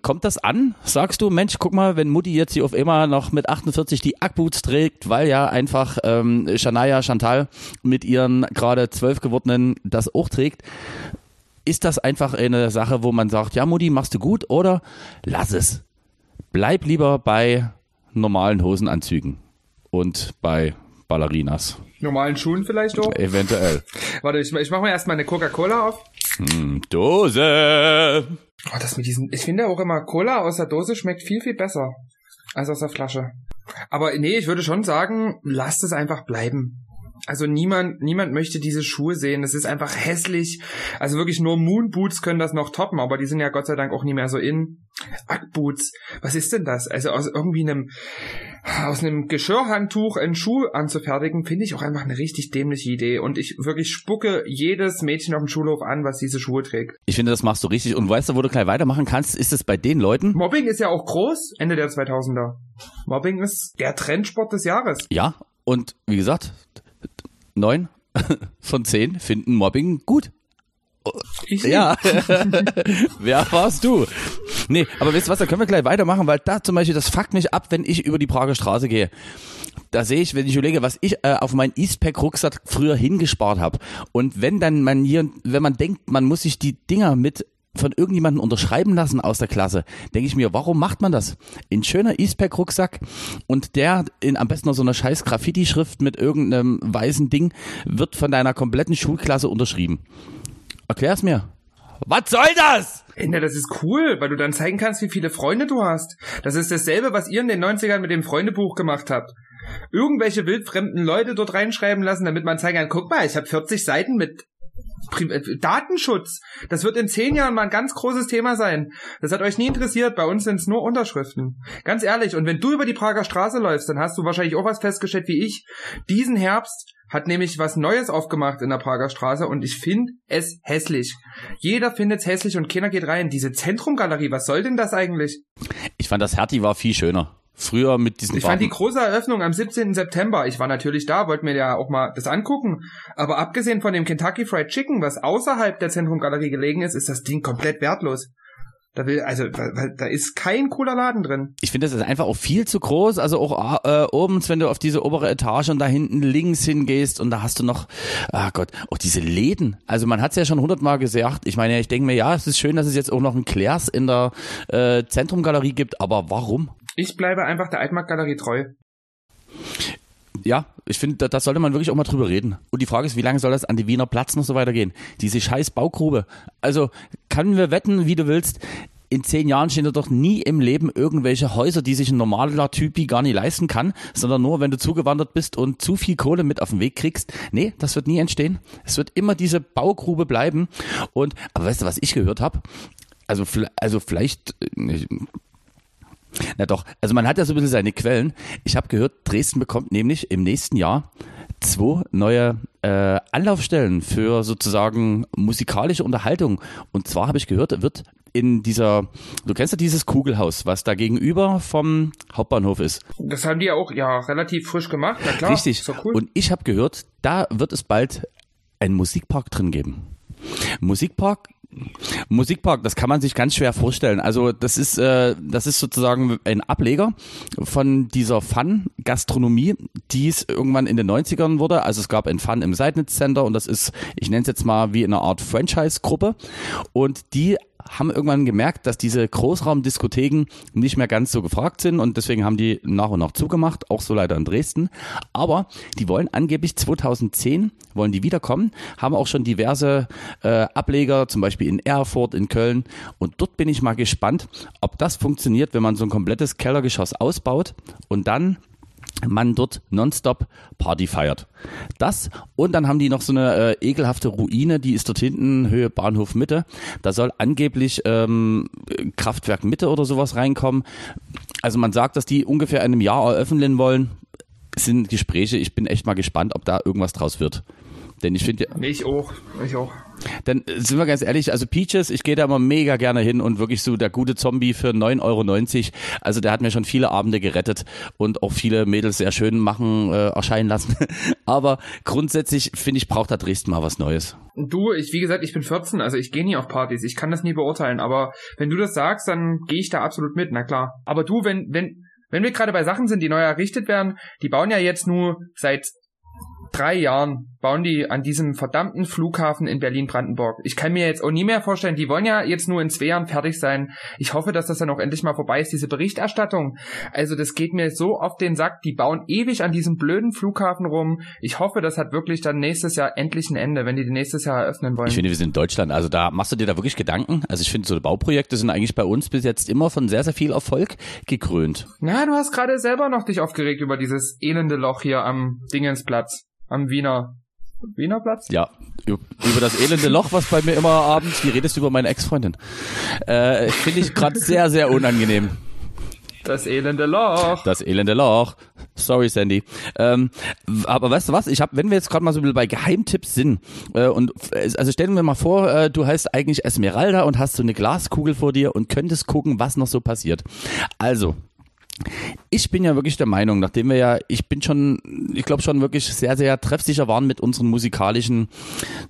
kommt das an? Sagst du, Mensch, guck mal, wenn Mutti jetzt hier auf immer noch mit 48 die Ackboots trägt, weil ja einfach ähm, Shania Chantal mit ihren gerade zwölf gewordenen das auch trägt, ist das einfach eine Sache, wo man sagt, ja Mutti, machst du gut oder lass es. Bleib lieber bei normalen Hosenanzügen und bei Ballerinas. Normalen Schuhen vielleicht auch? Eventuell. Warte, ich, ich mach mir erstmal eine Coca-Cola auf. Hm, Dose. Oh, das mit diesen, ich finde auch immer Cola aus der Dose schmeckt viel, viel besser als aus der Flasche. Aber nee, ich würde schon sagen, lasst es einfach bleiben. Also niemand, niemand möchte diese Schuhe sehen. Das ist einfach hässlich. Also wirklich nur Moonboots können das noch toppen, aber die sind ja Gott sei Dank auch nie mehr so in. Ackboots. Was ist denn das? Also aus irgendwie einem, aus einem Geschirrhandtuch einen Schuh anzufertigen, finde ich auch einfach eine richtig dämliche Idee. Und ich wirklich spucke jedes Mädchen auf dem Schulhof an, was diese Schuhe trägt. Ich finde, das machst du richtig. Und weißt du, wo du gleich weitermachen kannst? Ist es bei den Leuten? Mobbing ist ja auch groß, Ende der 2000er. Mobbing ist der Trendsport des Jahres. Ja, und wie gesagt, neun von zehn finden Mobbing gut. Ich ja. Wer warst du? Nee, aber wisst ihr was, da können wir gleich weitermachen, weil da zum Beispiel, das fuckt mich ab, wenn ich über die Prager Straße gehe. Da sehe ich, wenn ich überlege, was ich äh, auf meinen Eastpack-Rucksack früher hingespart habe. Und wenn dann man hier, wenn man denkt, man muss sich die Dinger mit von irgendjemandem unterschreiben lassen aus der Klasse. Denke ich mir, warum macht man das? In schöner Eastpack-Rucksack und der in am besten noch so einer scheiß Graffiti-Schrift mit irgendeinem weißen Ding wird von deiner kompletten Schulklasse unterschrieben. Erklär's mir. Was soll das? Ende, das ist cool, weil du dann zeigen kannst, wie viele Freunde du hast. Das ist dasselbe, was ihr in den 90ern mit dem Freundebuch gemacht habt. Irgendwelche wildfremden Leute dort reinschreiben lassen, damit man zeigen kann, guck mal, ich habe 40 Seiten mit Äh, Datenschutz. Das wird in zehn Jahren mal ein ganz großes Thema sein. Das hat euch nie interessiert. Bei uns sind es nur Unterschriften. Ganz ehrlich. Und wenn du über die Prager Straße läufst, dann hast du wahrscheinlich auch was festgestellt wie ich. Diesen Herbst hat nämlich was Neues aufgemacht in der Prager Straße und ich finde es hässlich. Jeder findet es hässlich und keiner geht rein. Diese Zentrumgalerie, was soll denn das eigentlich? Ich fand das Hertie war viel schöner. Früher mit diesen Ich fand die große Eröffnung am 17. September. Ich war natürlich da, wollte mir ja auch mal das angucken. Aber abgesehen von dem Kentucky Fried Chicken, was außerhalb der Zentrumgalerie gelegen ist, ist das Ding komplett wertlos. Da will, also, da ist kein cooler Laden drin. Ich finde, das ist einfach auch viel zu groß. Also auch äh, oben, wenn du auf diese obere Etage und da hinten links hingehst und da hast du noch, ah Gott, auch diese Läden. Also man hat es ja schon hundertmal gesagt. Ich meine, ich denke mir, ja, es ist schön, dass es jetzt auch noch einen Clairs in der äh, Zentrumgalerie gibt, aber warum? Ich bleibe einfach der Altmarktgalerie treu. Ja, ich finde, da, da, sollte man wirklich auch mal drüber reden. Und die Frage ist, wie lange soll das an die Wiener Platz noch so weitergehen? Diese scheiß Baugrube. Also, können wir wetten, wie du willst, in zehn Jahren stehen da doch nie im Leben irgendwelche Häuser, die sich ein normaler Typi gar nicht leisten kann, sondern nur, wenn du zugewandert bist und zu viel Kohle mit auf den Weg kriegst. Nee, das wird nie entstehen. Es wird immer diese Baugrube bleiben. Und, aber weißt du, was ich gehört habe? Also, also vielleicht, äh, na doch, also man hat ja so ein bisschen seine Quellen. Ich habe gehört, Dresden bekommt nämlich im nächsten Jahr zwei neue äh, Anlaufstellen für sozusagen musikalische Unterhaltung. Und zwar habe ich gehört, wird in dieser, du kennst ja dieses Kugelhaus, was da gegenüber vom Hauptbahnhof ist. Das haben die ja auch ja relativ frisch gemacht, na klar. Richtig. Cool. Und ich habe gehört, da wird es bald einen Musikpark drin geben. Musikpark Musikpark, das kann man sich ganz schwer vorstellen. Also das ist, äh, das ist sozusagen ein Ableger von dieser Fun-Gastronomie, die es irgendwann in den 90ern wurde. Also es gab ein Fun im Seidnitz Center und das ist, ich nenne es jetzt mal wie eine Art Franchise-Gruppe. Und die haben irgendwann gemerkt, dass diese Großraumdiskotheken nicht mehr ganz so gefragt sind und deswegen haben die nach und nach zugemacht, auch so leider in Dresden. Aber die wollen angeblich 2010 wollen die wiederkommen, haben auch schon diverse äh, Ableger, zum Beispiel in Erfurt, in Köln und dort bin ich mal gespannt, ob das funktioniert, wenn man so ein komplettes Kellergeschoss ausbaut und dann man dort nonstop Party feiert. Das und dann haben die noch so eine äh, ekelhafte Ruine, die ist dort hinten Höhe Bahnhof Mitte. Da soll angeblich ähm, Kraftwerk Mitte oder sowas reinkommen. Also man sagt, dass die ungefähr in einem Jahr eröffnen wollen. Es sind Gespräche. Ich bin echt mal gespannt, ob da irgendwas draus wird. Denn ich finde. Ich auch. Ich auch. Dann sind wir ganz ehrlich, also Peaches, ich gehe da immer mega gerne hin und wirklich so der gute Zombie für 9,90 Euro. Also der hat mir schon viele Abende gerettet und auch viele Mädels sehr schön machen, äh, erscheinen lassen. Aber grundsätzlich finde ich, braucht da Dresden mal was Neues. Du, ich, wie gesagt, ich bin 14, also ich gehe nie auf Partys, ich kann das nie beurteilen, aber wenn du das sagst, dann gehe ich da absolut mit, na klar. Aber du, wenn, wenn, wenn wir gerade bei Sachen sind, die neu errichtet werden, die bauen ja jetzt nur seit drei Jahren bauen die an diesem verdammten Flughafen in Berlin-Brandenburg. Ich kann mir jetzt auch nie mehr vorstellen, die wollen ja jetzt nur in zwei Jahren fertig sein. Ich hoffe, dass das dann auch endlich mal vorbei ist, diese Berichterstattung. Also das geht mir so auf den Sack. Die bauen ewig an diesem blöden Flughafen rum. Ich hoffe, das hat wirklich dann nächstes Jahr endlich ein Ende, wenn die nächstes Jahr eröffnen wollen. Ich finde, wir sind in Deutschland. Also da machst du dir da wirklich Gedanken. Also ich finde, so Bauprojekte sind eigentlich bei uns bis jetzt immer von sehr, sehr viel Erfolg gekrönt. Na, du hast gerade selber noch dich aufgeregt über dieses elende Loch hier am Dingensplatz am Wiener Wiener Platz? Ja, über das elende Loch, was bei mir immer abends, die redest über meine Ex-Freundin. Äh, Finde ich gerade sehr, sehr unangenehm. Das elende Loch. Das elende Loch. Sorry, Sandy. Ähm, aber weißt du was? Ich habe, wenn wir jetzt gerade mal so ein bisschen bei Geheimtipps sind äh, und also stellen wir mal vor, äh, du heißt eigentlich Esmeralda und hast so eine Glaskugel vor dir und könntest gucken, was noch so passiert. Also ich bin ja wirklich der Meinung, nachdem wir ja, ich bin schon, ich glaube schon wirklich sehr, sehr treffsicher waren mit unseren musikalischen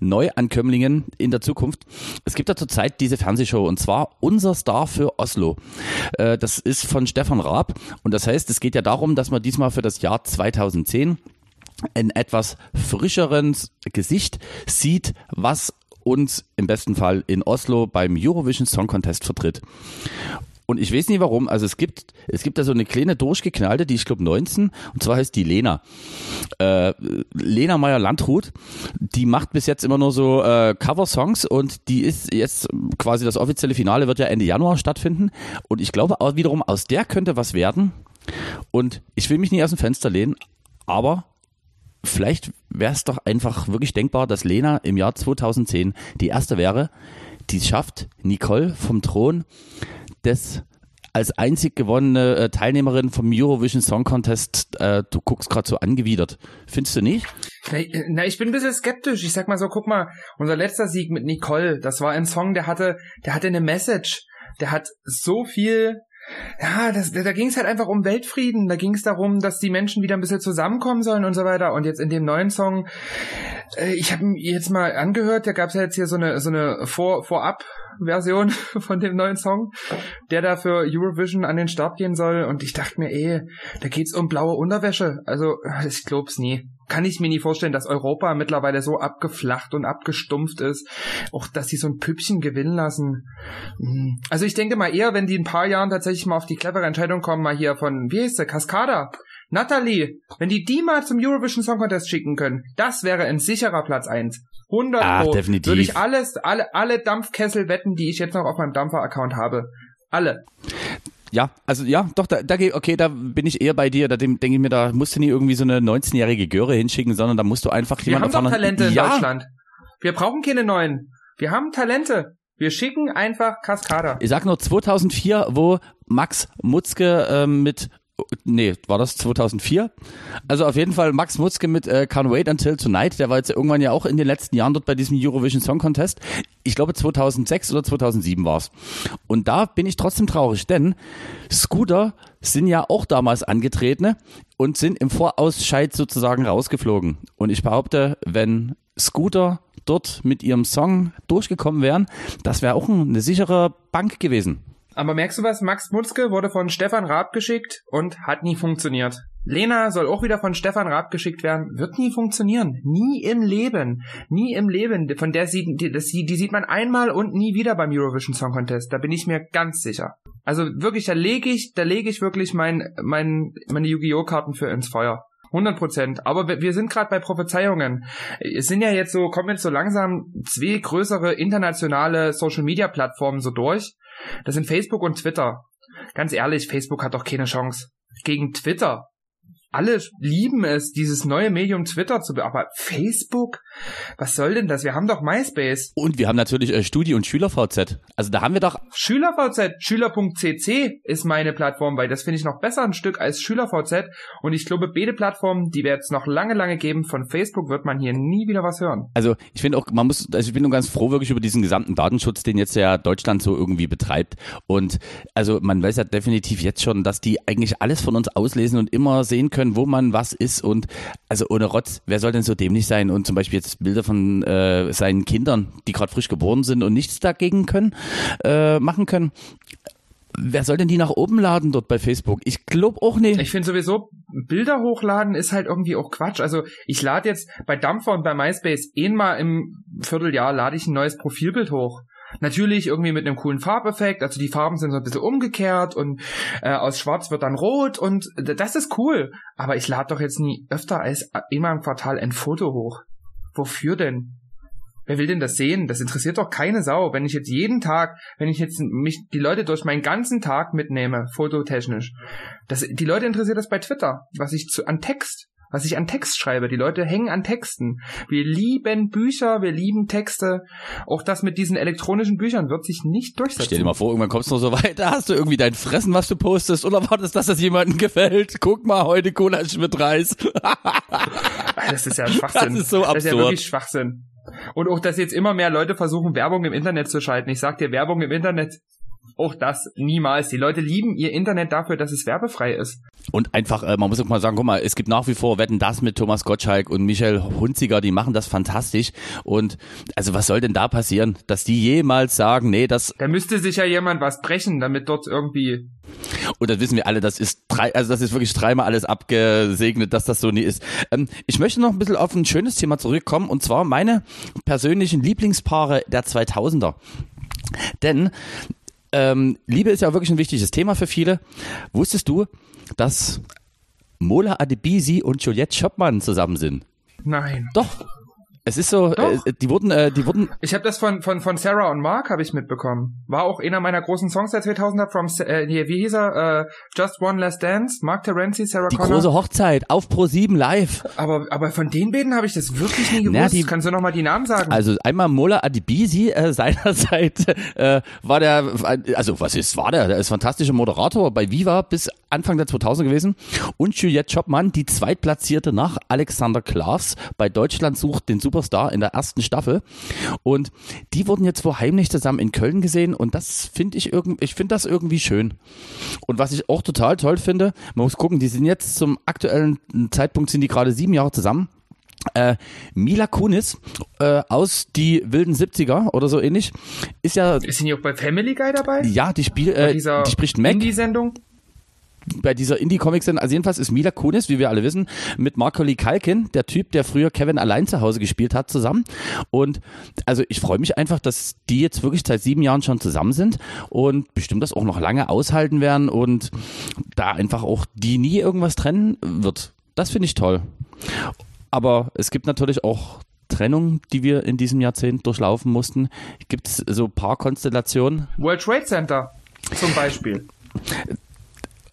Neuankömmlingen in der Zukunft. Es gibt ja zurzeit diese Fernsehshow und zwar Unser Star für Oslo. Äh, das ist von Stefan Raab und das heißt, es geht ja darum, dass man diesmal für das Jahr 2010 ein etwas frischeres Gesicht sieht, was uns im besten Fall in Oslo beim Eurovision Song Contest vertritt. Und ich weiß nicht warum, also es gibt, es gibt da so eine kleine durchgeknallte, die ich glaube 19, und zwar heißt die Lena. Äh, Lena Meyer-Landrut, die macht bis jetzt immer nur so äh, Cover-Songs und die ist jetzt quasi das offizielle Finale wird ja Ende Januar stattfinden. Und ich glaube auch wiederum, aus der könnte was werden. Und ich will mich nicht aus dem Fenster lehnen, aber vielleicht wäre es doch einfach wirklich denkbar, dass Lena im Jahr 2010 die erste wäre, die es schafft, Nicole vom Thron des als einzig gewonnene äh, Teilnehmerin vom Eurovision Song Contest, äh, du guckst gerade so angewidert. Findest du nicht? Na, na, ich bin ein bisschen skeptisch. Ich sag mal so, guck mal, unser letzter Sieg mit Nicole, das war ein Song, der hatte, der hatte eine Message. Der hat so viel, ja, das, da ging es halt einfach um Weltfrieden. Da ging es darum, dass die Menschen wieder ein bisschen zusammenkommen sollen und so weiter. Und jetzt in dem neuen Song, äh, ich habe jetzt mal angehört, da gab es ja jetzt hier so eine so eine Vor Vorab Version von dem neuen Song, der da für Eurovision an den Start gehen soll. Und ich dachte mir, ey, da geht's um blaue Unterwäsche. Also, ich glaub's nie. Kann ich mir nie vorstellen, dass Europa mittlerweile so abgeflacht und abgestumpft ist. Auch, dass sie so ein Püppchen gewinnen lassen. Hm. Also ich denke mal eher, wenn die in ein paar Jahren tatsächlich mal auf die clevere Entscheidung kommen, mal hier von, wie heißt der, Cascada. Natalie, wenn die die mal zum Eurovision Song Contest schicken können, das wäre ein sicherer Platz eins. 100 Ah, Pro. definitiv. Würde ich alles, alle, alle Dampfkessel wetten, die ich jetzt noch auf meinem Dampfer-Account habe. Alle. Ja, also ja, doch, da, da okay, da bin ich eher bei dir. Da denke ich mir, da musst du nie irgendwie so eine 19-jährige Göre hinschicken, sondern da musst du einfach Wir haben jemanden doch Talente in ja, Deutschland. Wir brauchen keine neuen. Wir haben Talente. Wir schicken einfach Cascada. Ich sag nur 2004, wo Max Mutzke ähm, mit Nee, war das 2004? Also auf jeden Fall Max Mutzke mit äh, Can't Wait Until Tonight. Der war jetzt irgendwann ja auch in den letzten Jahren dort bei diesem Eurovision Song Contest. Ich glaube 2006 oder 2007 war's. Und da bin ich trotzdem traurig, denn Scooter sind ja auch damals angetreten und sind im Vorausscheid sozusagen rausgeflogen. Und ich behaupte, wenn Scooter dort mit ihrem Song durchgekommen wären, das wäre auch eine sichere Bank gewesen. Aber merkst du was? Max Mutzke wurde von Stefan Raab geschickt und hat nie funktioniert. Lena soll auch wieder von Stefan Raab geschickt werden. Wird nie funktionieren. Nie im Leben. Nie im Leben. Von der sieht, die, die sieht man einmal und nie wieder beim Eurovision Song Contest. Da bin ich mir ganz sicher. Also wirklich, da lege ich, da lege ich wirklich mein, mein, meine Yu-Gi-Oh! Karten für ins Feuer. 100 Prozent. Aber wir sind gerade bei Prophezeiungen. Es sind ja jetzt so, kommen jetzt so langsam zwei größere internationale Social Media Plattformen so durch. Das sind Facebook und Twitter. Ganz ehrlich, Facebook hat doch keine Chance. Gegen Twitter. Alle lieben es, dieses neue Medium Twitter zu be... Aber Facebook? Was soll denn das? Wir haben doch MySpace. Und wir haben natürlich äh, Studi- und SchülerVZ. Also da haben wir doch, SchülerVZ, Schüler.cc ist meine Plattform, weil das finde ich noch besser ein Stück als SchülerVZ. Und ich glaube, beide Plattformen, die wird es noch lange, lange geben. Von Facebook wird man hier nie wieder was hören. also ich finde auch, man muss, also ich bin nur ganz froh wirklich über diesen gesamten Datenschutz, den jetzt ja Deutschland so irgendwie betreibt. Und also man weiß ja definitiv jetzt schon, dass die eigentlich alles von uns auslesen und immer sehen können, wo man was ist. Und also ohne Rotz, wer soll denn so dämlich sein und zum Beispiel jetzt Bilder von äh, seinen Kindern, die gerade frisch geboren sind und nichts dagegen können, äh, machen können. Wer soll denn die nach oben laden dort bei Facebook? Ich glaube auch nicht. Ich finde sowieso, Bilder hochladen ist halt irgendwie auch Quatsch. Also ich lade jetzt bei Dampfer und bei MySpace einmal im Vierteljahr lade ich ein neues Profilbild hoch. Natürlich irgendwie mit einem coolen Farbeffekt, also die Farben sind so ein bisschen umgekehrt und äh, aus schwarz wird dann rot und das ist cool. Aber ich lade doch jetzt nie öfter als einmal im Quartal ein Foto hoch. Wofür denn? Wer will denn das sehen? Das interessiert doch keine Sau. Wenn ich jetzt jeden Tag, wenn ich jetzt mich die Leute durch meinen ganzen Tag mitnehme, fototechnisch, das, die Leute interessiert das bei Twitter, was ich zu, an Text, was ich an Text schreibe. Die Leute hängen an Texten. Wir lieben Bücher, wir lieben Texte. Auch das mit diesen elektronischen Büchern wird sich nicht durchsetzen. Stell dir mal vor, irgendwann kommst du noch so weit, da hast du irgendwie dein Fressen, was du postest, oder wartest, dass das jemandem gefällt. Guck mal, heute Cola mit Reis. Das ist ja Schwachsinn. Das ist so Das ist ja absurd. wirklich Schwachsinn. Und auch, dass jetzt immer mehr Leute versuchen, Werbung im Internet zu schalten. Ich sag dir, Werbung im Internet Auch das niemals. Die Leute lieben ihr Internet dafür, dass es werbefrei ist. Und einfach, äh, man muss auch mal sagen, guck mal, es gibt nach wie vor Wetten das mit Thomas Gottschalk und Michael Hunziger, die machen das fantastisch. Und also was soll denn da passieren, dass die jemals sagen, nee, das. Da müsste sich ja jemand was brechen, damit dort irgendwie. Und das wissen wir alle, das ist drei, also das ist wirklich dreimal alles abgesegnet, dass das so nie ist. Ähm, ich möchte noch ein bisschen auf ein schönes Thema zurückkommen und zwar meine persönlichen Lieblingspaare der 2000er. Denn ähm, Liebe ist ja wirklich ein wichtiges Thema für viele. Wusstest du, dass Mola Adebisi und Juliette Schöppmann zusammen sind? Nein. Doch. Es ist so, äh, die wurden, äh, die wurden. Ich habe das von von von Sarah und Mark habe ich mitbekommen. War auch einer meiner großen Songs der 2000er from äh, hier, wie hieß er? Äh, Just One Last Dance. Mark Terenzi, Sarah Die Connor. große Hochzeit auf Pro 7 live. Aber aber von den beiden habe ich das wirklich nie gewusst. Na, die- Kannst du noch mal die Namen sagen? Also einmal Mola Adibisi äh, seinerseits äh, war der, also was ist, war der? Der ist fantastischer Moderator bei Viva bis Anfang der 2000 gewesen. Und Juliette Schoppmann, die zweitplatzierte nach Alexander Klaas bei Deutschland sucht den Superstar in der ersten Staffel. Und die wurden jetzt wohl heimlich zusammen in Köln gesehen und das finde ich irgendwie, ich finde das irgendwie schön. Und was ich auch total toll finde, man muss gucken, die sind jetzt zum aktuellen Zeitpunkt sind die gerade sieben Jahre zusammen. Äh, Mila Kunis äh, aus die wilden 70er oder so ähnlich ist ja ist sie nicht auch bei Family Guy dabei? ja die spielt äh, die spricht Mac Indie-Sendung? Bei dieser Indie Comics also jedenfalls ist Mila Kunis wie wir alle wissen mit Macaulay Culkin der Typ der früher Kevin allein zu Hause gespielt hat zusammen und also ich freue mich einfach dass die jetzt wirklich seit sieben Jahren schon zusammen sind und bestimmt das auch noch lange aushalten werden und da einfach auch die nie irgendwas trennen wird das finde ich toll aber es gibt natürlich auch Trennungen, die wir in diesem Jahrzehnt durchlaufen mussten. Gibt es so ein paar Konstellationen? World Trade Center zum Beispiel.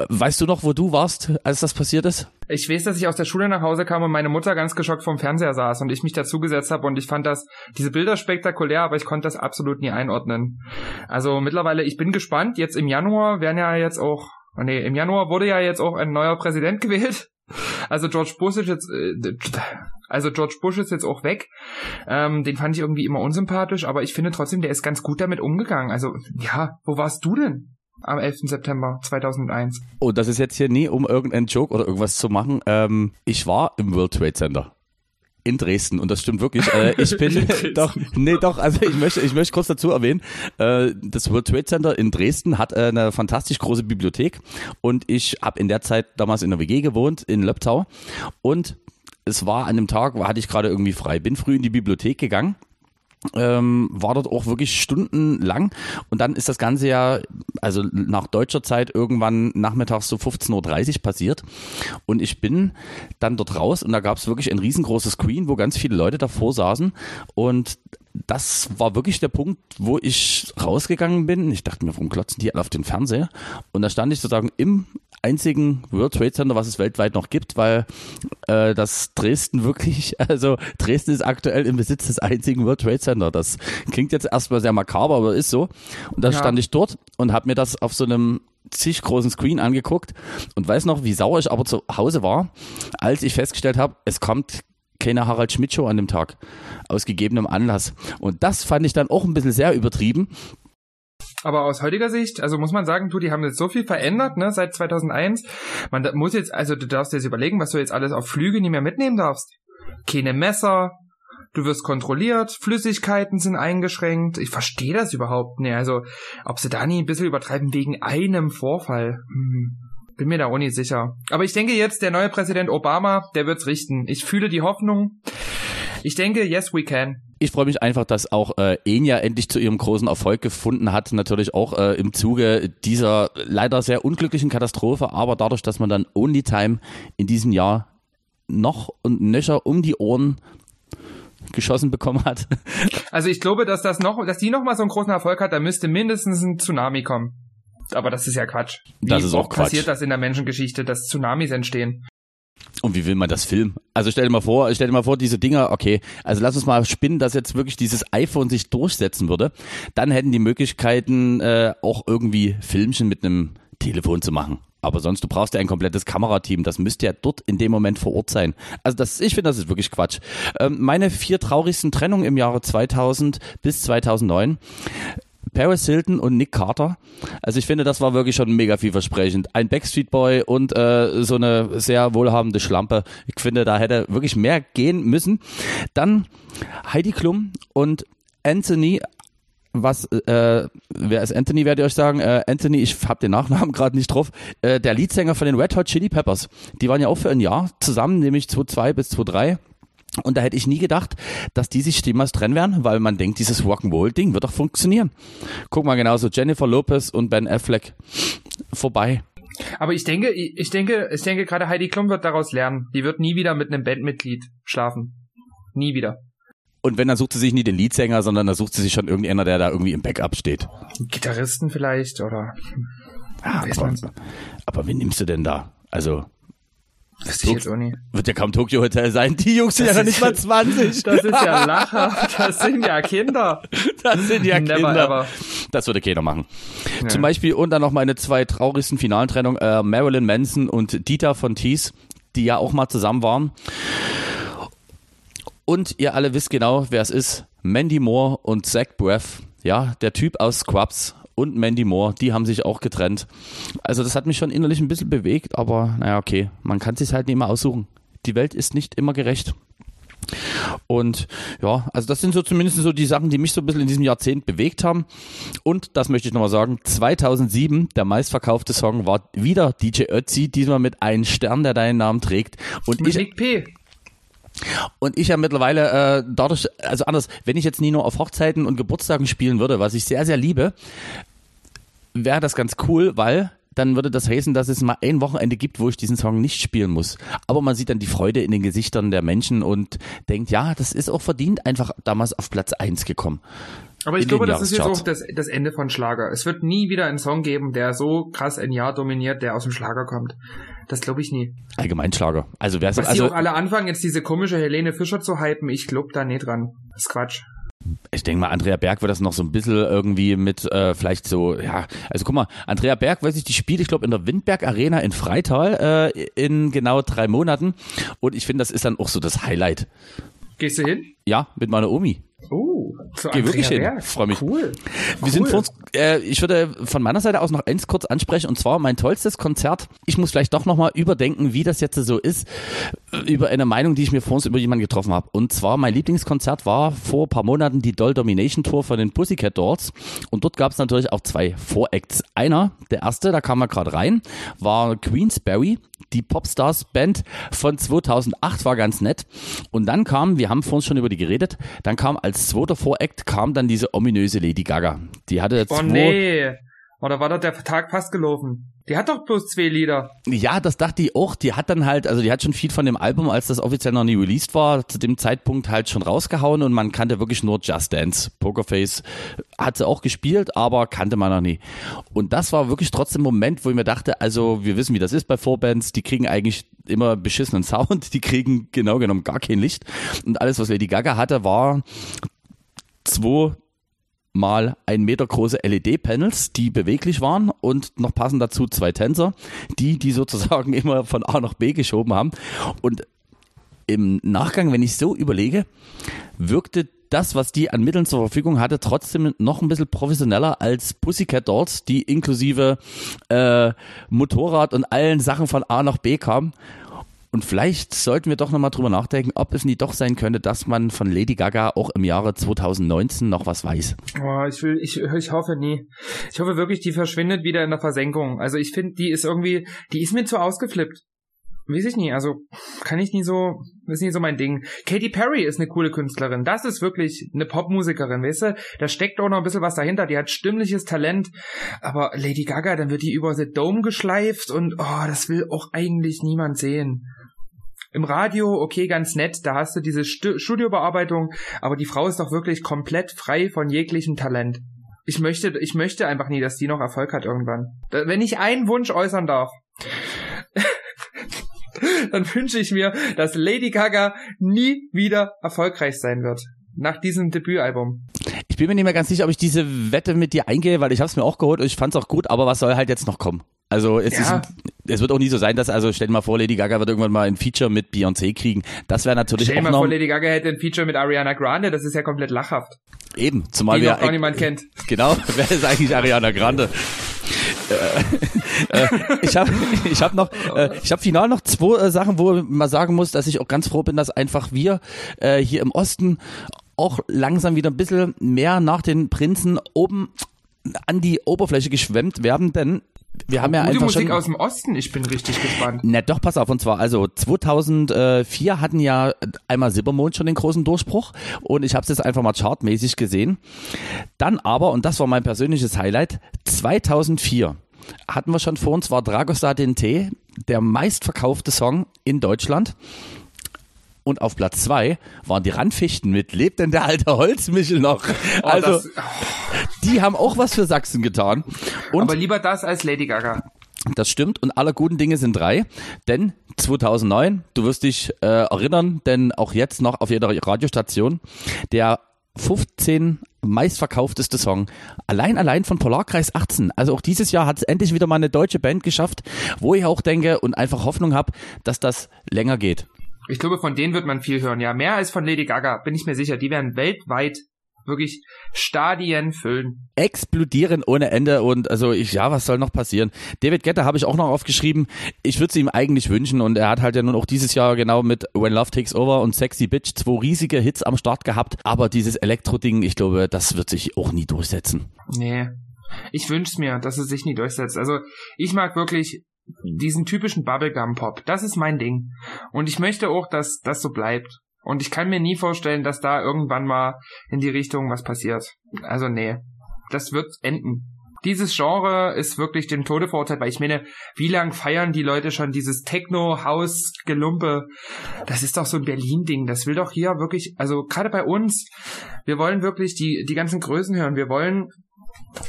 Weißt du noch, wo du warst, als das passiert ist? Ich weiß, dass ich aus der Schule nach Hause kam und meine Mutter ganz geschockt vorm Fernseher saß und ich mich dazugesetzt habe und ich fand das, diese Bilder spektakulär, aber ich konnte das absolut nie einordnen. Also mittlerweile, ich bin gespannt. Jetzt im Januar werden ja jetzt auch, oh nee, im Januar wurde ja jetzt auch ein neuer Präsident gewählt. Also George Bush ist jetzt, äh, also George Bush ist jetzt auch weg. Ähm, den fand ich irgendwie immer unsympathisch, aber ich finde trotzdem, der ist ganz gut damit umgegangen. Also ja, wo warst du denn? Am 11. September 2001. Und das ist jetzt hier nie, um irgendeinen Joke oder irgendwas zu machen. Ähm, ich war im World Trade Center. In Dresden und das stimmt wirklich. Äh, ich bin doch nee doch also ich möchte ich möchte kurz dazu erwähnen. Äh, das World Trade Center in Dresden hat äh, eine fantastisch große Bibliothek und ich habe in der Zeit damals in der WG gewohnt in Löbtau und es war an dem Tag hatte ich gerade irgendwie frei bin früh in die Bibliothek gegangen ähm, war dort auch wirklich stundenlang und dann ist das Ganze ja, also nach deutscher Zeit irgendwann nachmittags so 15.30 Uhr passiert und ich bin dann dort raus und da gab es wirklich ein riesengroßes Screen, wo ganz viele Leute davor saßen und das war wirklich der Punkt, wo ich rausgegangen bin. Ich dachte mir, warum klotzen die alle auf den Fernseher? Und da stand ich sozusagen im einzigen World Trade Center, was es weltweit noch gibt, weil äh, das Dresden wirklich, also Dresden ist aktuell im Besitz des einzigen World Trade Center. Das klingt jetzt erstmal sehr makaber, aber ist so. Und da Ja. stand ich dort und habe mir das auf so einem zig großen Screen angeguckt und weiß noch, wie sauer ich aber zu Hause war, als ich festgestellt habe, es kommt keine Harald Schmidt Show an dem Tag aus gegebenem Anlass. Und das fand ich dann auch ein bisschen sehr übertrieben. Aber aus heutiger Sicht, also muss man sagen, du, die haben jetzt so viel verändert, ne, seit 2001. Man muss jetzt, also du darfst dir jetzt überlegen, was du jetzt alles auf Flüge nicht mehr mitnehmen darfst. Keine Messer, du wirst kontrolliert, Flüssigkeiten sind eingeschränkt. Ich verstehe das überhaupt nicht. Also, ob sie da nie ein bisschen übertreiben wegen einem Vorfall. Hm. Bin mir da auch nicht sicher. Aber ich denke jetzt, der neue Präsident Obama, der wird's richten. Ich fühle die Hoffnung. Ich denke, yes, we can. Ich freue mich einfach, dass auch äh, Enya endlich zu ihrem großen Erfolg gefunden hat. Natürlich auch äh, im Zuge dieser leider sehr unglücklichen Katastrophe, aber dadurch, dass man dann Only Time in diesem Jahr noch und nöcher um die Ohren geschossen bekommen hat. Also ich glaube, dass das noch, dass die noch mal so einen großen Erfolg hat, da müsste mindestens ein Tsunami kommen. Aber das ist ja Quatsch. Wie Das ist auch oft passiert Quatsch. das in der Menschengeschichte, dass Tsunamis entstehen? Und wie will man das filmen? Also stell dir mal vor, stell dir mal vor, diese Dinger, okay, also lass uns mal spinnen, dass jetzt wirklich dieses iPhone sich durchsetzen würde. Dann hätten die Möglichkeiten, äh, auch irgendwie Filmchen mit einem Telefon zu machen. Aber sonst, du brauchst ja ein komplettes Kamerateam. Das müsste ja dort in dem Moment vor Ort sein. Also das, ich finde, das ist wirklich Quatsch. Ähm, meine vier traurigsten Trennungen im Jahre 2000 bis 2009. Paris Hilton und Nick Carter. Also ich finde, das war wirklich schon mega vielversprechend. Ein Backstreet Boy und äh, so eine sehr wohlhabende Schlampe. Ich finde, da hätte wirklich mehr gehen müssen. Dann Heidi Klum und Anthony was, äh, wer ist Anthony, werde ich euch sagen. Äh, Anthony, ich habe den Nachnamen gerade nicht drauf, äh, der Leadsänger von den Red Hot Chili Peppers. Die waren ja auch für ein Jahr zusammen, nämlich 2002 bis 2003. Und da hätte ich nie gedacht, dass die sich jemals trennen werden, weil man denkt, dieses Rock'n'Roll-Ding wird doch funktionieren. Guck mal genauso, Jennifer Lopez und Ben Affleck vorbei. Aber ich denke, ich denke, ich denke, gerade Heidi Klum wird daraus lernen. Die wird nie wieder mit einem Bandmitglied schlafen. Nie wieder. Und wenn, dann sucht sie sich nie den Leadsänger, sondern dann sucht sie sich schon irgendeiner, der da irgendwie im Backup steht. Gitarristen vielleicht oder. Ja, aber, aber wen nimmst du denn da? Also, das ich jetzt auch nie. Wird ja kaum Tokyo Hotel sein. Die Jungs sind das ja noch nicht mal 20. Das ist ja Lacher. Das sind ja Kinder. Das sind ja Never Kinder. Ever. Das würde keiner machen. Ja. Zum Beispiel und dann noch meine zwei traurigsten finalen Trennungen. Äh, Marilyn Manson und Dieter von Thies, die ja auch mal zusammen waren. Und ihr alle wisst genau, wer es ist. Mandy Moore und Zach Braff. Ja, der Typ aus Scrubs und Mandy Moore, die haben sich auch getrennt. Also das hat mich schon innerlich ein bisschen bewegt, aber naja, okay, man kann sich halt nicht immer aussuchen. Die Welt ist nicht immer gerecht. Und ja, also das sind so zumindest so die Sachen, die mich so ein bisschen in diesem Jahrzehnt bewegt haben. Und das möchte ich nochmal sagen, 2007, der meistverkaufte Song war wieder DJ Ötzi, diesmal mit einem Stern, der deinen Namen trägt. Und mit ich, P. Und ich ja mittlerweile äh, dadurch, also anders, wenn ich jetzt nie nur auf Hochzeiten und Geburtstagen spielen würde, was ich sehr, sehr liebe, wäre das ganz cool, weil dann würde das heißen, dass es mal ein Wochenende gibt, wo ich diesen Song nicht spielen muss. Aber man sieht dann die Freude in den Gesichtern der Menschen und denkt, ja, das ist auch verdient einfach damals auf Platz eins gekommen. Aber ich glaube, das ist jetzt auch das, das Ende von Schlager. Es wird nie wieder einen Song geben, der so krass ein Jahr dominiert, der aus dem Schlager kommt. Das glaube ich nie. Allgemeinschlager. Also wer Was also, auch alle anfangen, jetzt diese komische Helene Fischer zu hypen, ich glaube da nicht dran. Das ist Quatsch. Ich denke mal, Andrea Berg wird das noch so ein bisschen irgendwie mit, äh, vielleicht so, ja, also guck mal, Andrea Berg, weiß ich, die spielt, ich glaube, in der Windberg Arena in Freital äh, in genau drei Monaten. Und ich finde, das ist dann auch so das Highlight. Gehst du hin? Ja, mit meiner Omi. Zu Geh wirklich hin. Freue mich. Cool. Wir cool. sind vor uns, äh, ich würde von meiner Seite aus noch eins kurz ansprechen und zwar mein tollstes Konzert. Ich muss vielleicht doch nochmal überdenken, wie das jetzt so ist, äh, über eine Meinung, die ich mir vor uns über jemanden getroffen habe. Und zwar mein Lieblingskonzert war vor ein paar Monaten die Doll Domination Tour von den Pussycat Dolls und dort gab es natürlich auch zwei Voracts. Einer, der erste, da kam er gerade rein, war Queensberry die Popstars Band von 2008 war ganz nett. Und dann kam, wir haben vorhin schon über die geredet, dann kam als zweiter Voract kam dann diese ominöse Lady Gaga. Die hatte Oh nee. Oder war doch der Tag fast gelaufen? Die hat doch bloß zwei Lieder. Ja, das dachte ich auch. Die hat dann halt, also die hat schon viel von dem Album, als das offiziell noch nie released war, zu dem Zeitpunkt halt schon rausgehauen und man kannte wirklich nur Just Dance. Pokerface hat sie auch gespielt, aber kannte man noch nie. Und das war wirklich trotzdem ein Moment, wo ich mir dachte, also wir wissen, wie das ist bei Vorbands, die kriegen eigentlich immer beschissenen Sound, die kriegen genau genommen gar kein Licht. Und alles, was Lady Gaga hatte, war zwei mal ein Meter große LED-Panels, die beweglich waren und noch passen dazu zwei Tänzer, die die sozusagen immer von A nach B geschoben haben. Und im Nachgang, wenn ich so überlege, wirkte das, was die an Mitteln zur Verfügung hatte, trotzdem noch ein bisschen professioneller als Pussycat Dolls, die inklusive äh, Motorrad und allen Sachen von A nach B kamen. Und vielleicht sollten wir doch nochmal drüber nachdenken, ob es nicht doch sein könnte, dass man von Lady Gaga auch im Jahre 2019 noch was weiß. Oh, ich will, ich, ich hoffe nie. Ich hoffe wirklich, die verschwindet wieder in der Versenkung. Also ich finde, die ist irgendwie, die ist mir zu ausgeflippt. Weiß ich nie, also kann ich nie so, ist nie so mein Ding. Katy Perry ist eine coole Künstlerin. Das ist wirklich eine Popmusikerin, weißt du? Da steckt auch noch ein bisschen was dahinter. Die hat stimmliches Talent. Aber Lady Gaga, dann wird die über The Dome geschleift und oh, das will auch eigentlich niemand sehen. Im Radio, okay, ganz nett, da hast du diese St Studiobearbeitung, aber die Frau ist doch wirklich komplett frei von jeglichem Talent. Ich möchte, ich möchte einfach nie, dass die noch Erfolg hat irgendwann. Wenn ich einen Wunsch äußern darf, dann wünsche ich mir, dass Lady Gaga nie wieder erfolgreich sein wird. Nach diesem Debütalbum. Ich bin mir nicht mehr ganz sicher, ob ich diese Wette mit dir eingehe, weil ich habe es mir auch geholt und ich fand es auch gut, aber was soll halt jetzt noch kommen? Also es, Ja. ist, es wird auch nie so sein, dass, also stell dir mal vor, Lady Gaga wird irgendwann mal ein Feature mit Beyoncé kriegen. Das wäre natürlich Stell dir auch mal noch vor, Lady Gaga hätte ein Feature mit Ariana Grande, das ist ja komplett lachhaft. eben, zumal Die wir noch gar niemand kennt. Genau, wer ist eigentlich Ariana Grande? äh, äh, ich habe ich hab noch, äh, ich habe final noch zwei äh, Sachen, wo man mal sagen muss, dass ich auch ganz froh bin, dass einfach wir hier im Osten auch langsam wieder ein bisschen mehr nach den Prinzen oben an die Oberfläche geschwemmt werden, denn wir haben ja Gute einfach Musik schon aus dem Osten, ich bin richtig gespannt. na doch, pass auf, und zwar, also 2004 hatten ja einmal Silbermond schon den großen Durchbruch und ich habe es jetzt einfach mal chartmäßig gesehen. Dann aber, und das war mein persönliches Highlight, 2004 hatten wir schon vor uns, war Dragostar T, der meistverkaufte Song in Deutschland. Und auf Platz zwei waren die Randfichten mit Lebt denn der alte Holzmichel noch? Oh, also, das, die haben auch was für Sachsen getan. Und aber lieber das als Lady Gaga. das stimmt und aller guten Dinge sind drei, denn 2009, du wirst dich äh, erinnern, denn auch jetzt noch auf jeder Radiostation, der 15 meistverkaufteste Song, allein allein von Polarkreis 18. Also auch dieses Jahr hat es endlich wieder mal eine deutsche Band geschafft, wo ich auch denke und einfach Hoffnung habe, dass das länger geht. Ich glaube, von denen wird man viel hören. Ja, mehr als von Lady Gaga, bin ich mir sicher. Die werden weltweit wirklich Stadien füllen. explodieren ohne Ende und also ich, ja, was soll noch passieren? David Guetta habe ich auch noch aufgeschrieben. Ich würde es ihm eigentlich wünschen und er hat halt ja nun auch dieses Jahr genau mit When Love Takes Over und Sexy Bitch zwei riesige Hits am Start gehabt, aber dieses Elektro-Ding, ich glaube, das wird sich auch nie durchsetzen. Nee. Ich wünsch's mir, dass es sich nie durchsetzt. Also, ich mag wirklich diesen typischen Bubblegum-Pop. Das ist mein Ding. Und ich möchte auch, dass das so bleibt. Und ich kann mir nie vorstellen, dass da irgendwann mal in die Richtung was passiert. Also, nee. Das wird enden. Dieses Genre ist wirklich dem Tode verurteilt, weil ich meine, wie lang feiern die Leute schon dieses Techno-Haus-Gelumpe? Das ist doch so ein Berlin-Ding. Das will doch hier wirklich, also gerade bei uns, wir wollen wirklich die, die ganzen Größen hören. Wir wollen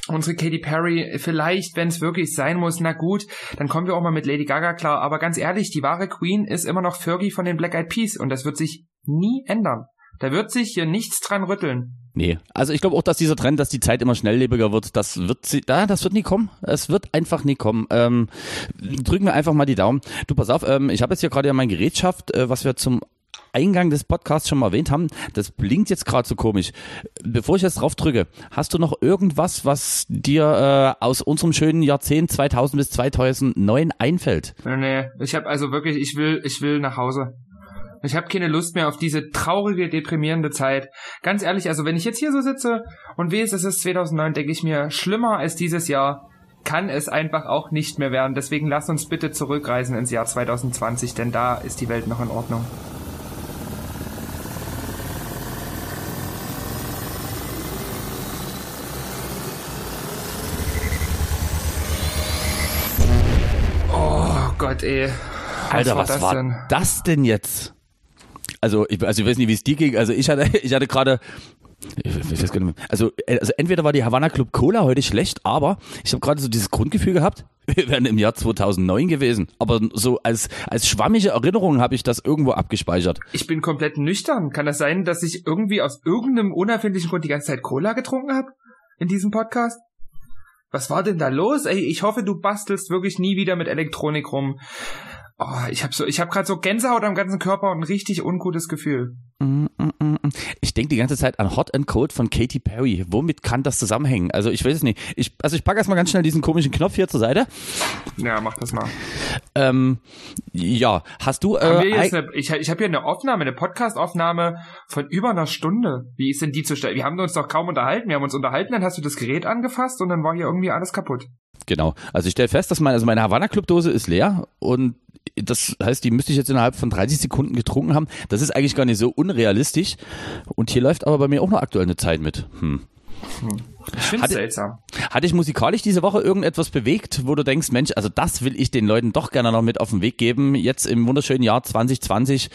unsere Katy Perry, vielleicht, wenn es wirklich sein muss, na gut, dann kommen wir auch mal mit Lady Gaga klar. Aber ganz ehrlich, die wahre Queen ist immer noch Fergie von den Black Eyed Peas und das wird sich nie ändern. Da wird sich hier nichts dran rütteln. Nee, also ich glaube auch, dass dieser Trend, dass die Zeit immer schnelllebiger wird, das wird sie, da, das wird nie kommen. Es wird einfach nie kommen. Ähm, drücken wir einfach mal die Daumen. Du pass auf, ähm, ich habe jetzt hier gerade ja mein Gerätschaft, äh, was wir zum Eingang des Podcasts schon mal erwähnt haben. Das blinkt jetzt gerade so komisch. Bevor ich jetzt drauf drücke, hast du noch irgendwas, was dir äh, aus unserem schönen Jahrzehnt 2000 bis 2009 einfällt? Nee, nee, ich habe also wirklich, ich will, ich will nach Hause. Ich habe keine Lust mehr auf diese traurige, deprimierende Zeit. Ganz ehrlich, also wenn ich jetzt hier so sitze und weiß, es ist 2009, denke ich mir, schlimmer als dieses Jahr kann es einfach auch nicht mehr werden. Deswegen lass uns bitte zurückreisen ins Jahr 2020, denn da ist die Welt noch in Ordnung. Oh Gott, ey. Alter, was war, denn? das denn jetzt? Also ich, also ich weiß nicht, wie es dir ging. Also ich hatte, ich hatte gerade. Also, äh, also entweder war die Havana Club Cola heute schlecht, aber ich habe gerade so dieses Grundgefühl gehabt, wir wären im Jahr 2009 gewesen. Aber so als, als schwammige Erinnerung habe ich das irgendwo abgespeichert. Ich bin komplett nüchtern. Kann das sein, dass ich irgendwie aus irgendeinem unerfindlichen Grund die ganze Zeit Cola getrunken habe? In diesem Podcast? Was war denn da los? Ey, ich hoffe, du bastelst wirklich nie wieder mit Elektronik rum. Oh, ich habe so, ich habe gerade so Gänsehaut am ganzen Körper und ein richtig ungutes Gefühl. Ich denke die ganze Zeit an Hot and Cold von Katy Perry. Womit kann das zusammenhängen? Also ich weiß es nicht. Ich, also ich packe erstmal ganz schnell diesen komischen Knopf hier zur Seite. Ja, mach das mal. Ähm, ja, hast du... Äh, eine, ich ich habe hier eine Aufnahme, eine Podcast-Aufnahme von über einer Stunde. Wie ist denn die zu stellen? Wir haben uns doch kaum unterhalten. Wir haben uns unterhalten, dann hast du das Gerät angefasst und dann war hier irgendwie alles kaputt. Genau. Also ich stelle fest, dass meine, also meine Havana Club Dose ist leer und das heißt, die müsste ich jetzt innerhalb von 30 Sekunden getrunken haben. Das ist eigentlich gar nicht so unrealistisch. Und hier läuft aber bei mir auch noch aktuell eine Zeit mit. Hm. Ich finde seltsam. Hat dich musikalisch diese Woche irgendetwas bewegt, wo du denkst, Mensch, also das will ich den Leuten doch gerne noch mit auf den Weg geben, jetzt im wunderschönen Jahr 2020.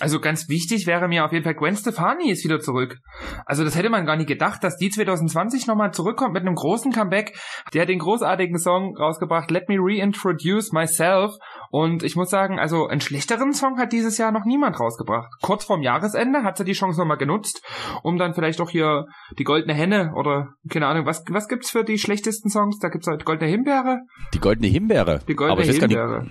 Also ganz wichtig wäre mir auf jeden Fall, Gwen Stefani ist wieder zurück. Also das hätte man gar nicht gedacht, dass die 2020 nochmal zurückkommt mit einem großen Comeback. Der hat den großartigen Song rausgebracht, Let Me Reintroduce Myself. Und ich muss sagen, also einen schlechteren Song hat dieses Jahr noch niemand rausgebracht. Kurz vorm Jahresende hat sie die Chance nochmal genutzt, um dann vielleicht auch hier die Goldene Henne oder keine Ahnung, was, was gibt's für die schlechtesten Songs? Da gibt's halt Goldene Himbeere. Die Goldene Himbeere. Die Goldene Himbeere.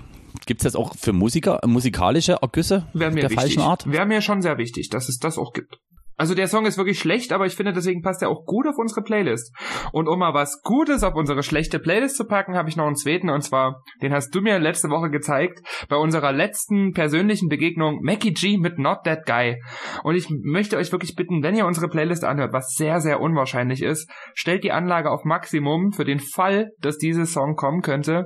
Gibt es das auch für Musiker, musikalische Ergüsse Wäre mir der wichtig. falschen Art? Wäre mir schon sehr wichtig, dass es das auch gibt. Also der Song ist wirklich schlecht, aber ich finde, deswegen passt er auch gut auf unsere Playlist. Und um mal was Gutes auf unsere schlechte Playlist zu packen, habe ich noch einen zweiten, und zwar, den hast du mir letzte Woche gezeigt, bei unserer letzten persönlichen Begegnung, Mackie G mit Not That Guy. Und ich möchte euch wirklich bitten, wenn ihr unsere Playlist anhört, was sehr, sehr unwahrscheinlich ist, stellt die Anlage auf Maximum für den Fall, dass dieser Song kommen könnte.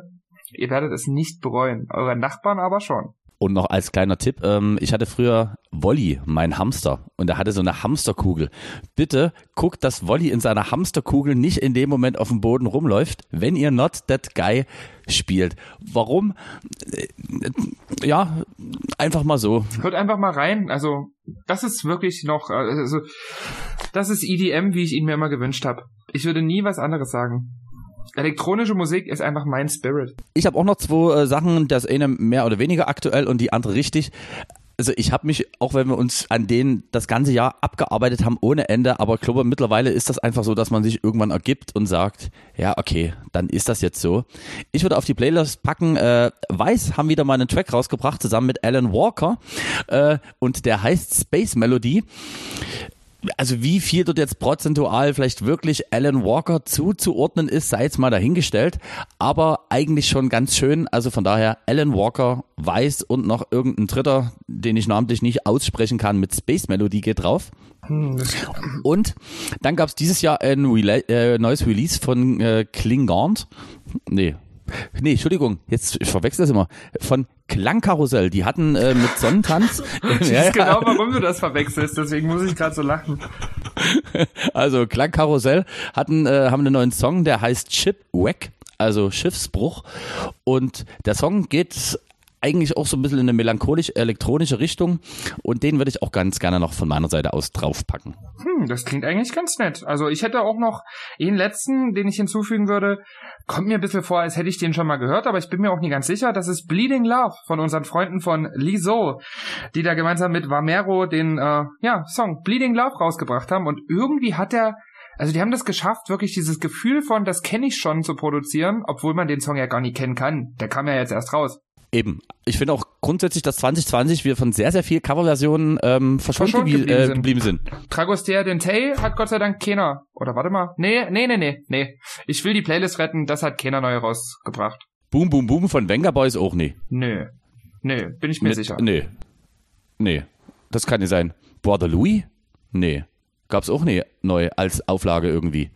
Ihr werdet es nicht bereuen, eure Nachbarn aber schon. Und noch als kleiner Tipp, ähm, ich hatte früher Wolli, mein Hamster, und er hatte so eine Hamsterkugel. Bitte guckt, dass Wolli in seiner Hamsterkugel nicht in dem Moment auf dem Boden rumläuft, wenn ihr Not That Guy spielt. Warum? Äh, Ja, einfach mal so. Hört einfach mal rein. Also, das ist wirklich noch, also, das ist EDM, wie ich ihn mir immer gewünscht habe. Ich würde nie was anderes sagen. Elektronische Musik ist einfach mein Spirit. Ich habe auch noch zwei äh, Sachen, das eine mehr oder weniger aktuell und die andere richtig. Also ich habe mich, auch wenn wir uns an denen das ganze Jahr abgearbeitet haben ohne Ende, aber ich glaube mittlerweile ist das einfach so, dass man sich irgendwann ergibt und sagt, ja okay, dann ist das jetzt so. Ich würde auf die Playlist packen, äh, Weiß haben wieder mal einen Track rausgebracht zusammen mit Alan Walker äh, und der heißt Space Melody also wie viel dort jetzt prozentual vielleicht wirklich Alan Walker zuzuordnen ist, sei jetzt mal dahingestellt, aber eigentlich schon ganz schön. Also von daher Alan Walker weiß und noch irgendein Dritter, den ich namentlich nicht aussprechen kann, mit Space Melody geht drauf. Und dann gab es dieses Jahr ein Rela äh, neues Release von äh, Klingant. Nee. Nee, Entschuldigung, jetzt ich verwechsel das immer. Von Klangkarussell. Die hatten äh, mit Sonnentanz. Ich weiß genau, warum du das verwechselst, deswegen muss ich gerade so lachen. Also Klangkarussell hatten, äh, haben einen neuen Song, der heißt Shipwreck, also Schiffsbruch. Und der Song geht eigentlich auch so ein bisschen in eine melancholisch-elektronische Richtung. Und den würde ich auch ganz gerne noch von meiner Seite aus draufpacken. Hm, das klingt eigentlich ganz nett. Also ich hätte auch noch einen letzten, den ich hinzufügen würde. Kommt mir ein bisschen vor, als hätte ich den schon mal gehört, aber ich bin mir auch nie ganz sicher. Das ist Bleeding Love von unseren Freunden von Liso, die da gemeinsam mit Vamero den äh, ja, Song Bleeding Love rausgebracht haben. Und irgendwie hat er also die haben das geschafft, wirklich dieses Gefühl von, das kenne ich schon zu produzieren, obwohl man den Song ja gar nicht kennen kann. Der kam ja jetzt erst raus. Eben. Ich finde auch grundsätzlich, dass 2020 wir von sehr, sehr viel Coverversionen ähm, Verschont geblieben, äh, sind. geblieben sind. Dragostea Dentei hat Gott sei Dank keiner. Oder warte mal. Nee, nee, nee, nee, nee. Ich will die Playlist retten, das hat keiner neu rausgebracht. Boom, Boom, Boom von Venga Boys auch nie. Nö. Nö, bin ich mir Mit- sicher. Nee. Nee. Das kann nicht sein. Border Louis? Nee. Gab's auch nie neu als Auflage irgendwie.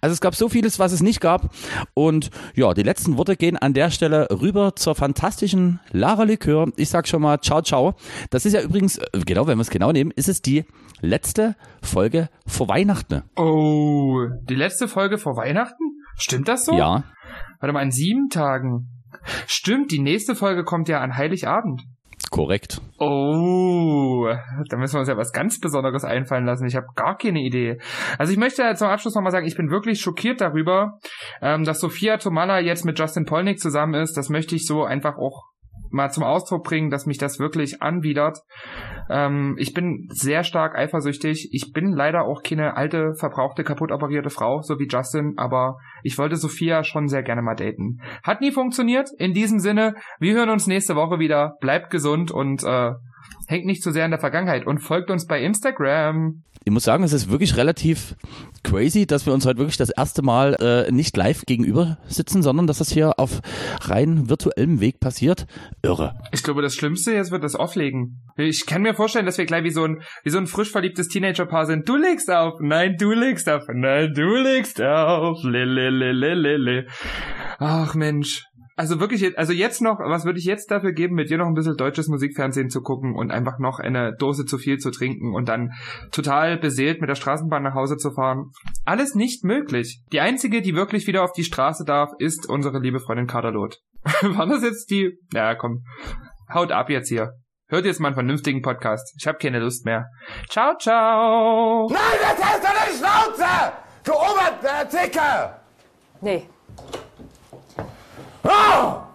Also es gab so vieles, was es nicht gab. Und ja, die letzten Worte gehen an der Stelle rüber zur fantastischen Lara Likör. Ich sag schon mal ciao, ciao. Das ist ja übrigens, äh, genau, wenn wir es genau nehmen, ist es die letzte Folge vor Weihnachten. Oh, die letzte Folge vor Weihnachten? Stimmt das so? Ja. Warte mal, in sieben Tagen. Stimmt, die nächste Folge kommt ja an Heiligabend. Korrekt. Oh, da müssen wir uns ja was ganz Besonderes einfallen lassen. Ich habe gar keine Idee. Also ich möchte zum Abschluss nochmal sagen, ich bin wirklich schockiert darüber, ähm, dass Sophia Tomala jetzt mit Justin Polnick zusammen ist. Das möchte ich so einfach auch mal zum Ausdruck bringen, dass mich das wirklich anwidert. Ähm, ich bin sehr stark eifersüchtig. Ich bin leider auch keine alte, verbrauchte, kaputt operierte Frau, so wie Justin, aber ich wollte Sophia schon sehr gerne mal daten. Hat nie funktioniert. In diesem Sinne, wir hören uns nächste Woche wieder. Bleibt gesund und äh, hängt nicht zu sehr in der Vergangenheit und folgt uns bei Instagram. Ich muss sagen, es ist wirklich relativ crazy, dass wir uns heute wirklich das erste Mal äh, nicht live gegenüber sitzen, sondern dass das hier auf rein virtuellem Weg passiert. Irre. Ich glaube, das Schlimmste jetzt wird das Auflegen. Ich kann mir vorstellen, dass wir gleich wie so ein, wie so ein frisch verliebtes Teenagerpaar sind. Du legst auf, nein, du legst auf, nein, du legst auf. Lelelelelele. Ach Mensch. Also wirklich, jetzt- also jetzt noch, was würde ich jetzt dafür geben, mit dir noch ein bisschen deutsches Musikfernsehen zu gucken und einfach noch eine Dose zu viel zu trinken und dann total beseelt mit der Straßenbahn nach Hause zu fahren? Alles nicht möglich. Die einzige, die wirklich wieder auf die Straße darf, ist unsere liebe Freundin Kaderlot. War das jetzt die? Ja, komm. Haut ab jetzt hier. Hört jetzt mal einen vernünftigen Podcast. Ich habe keine Lust mehr. Ciao, ciao. Nein, das hast du nicht Schnauze! Du Oberzicke! Nee. Oh!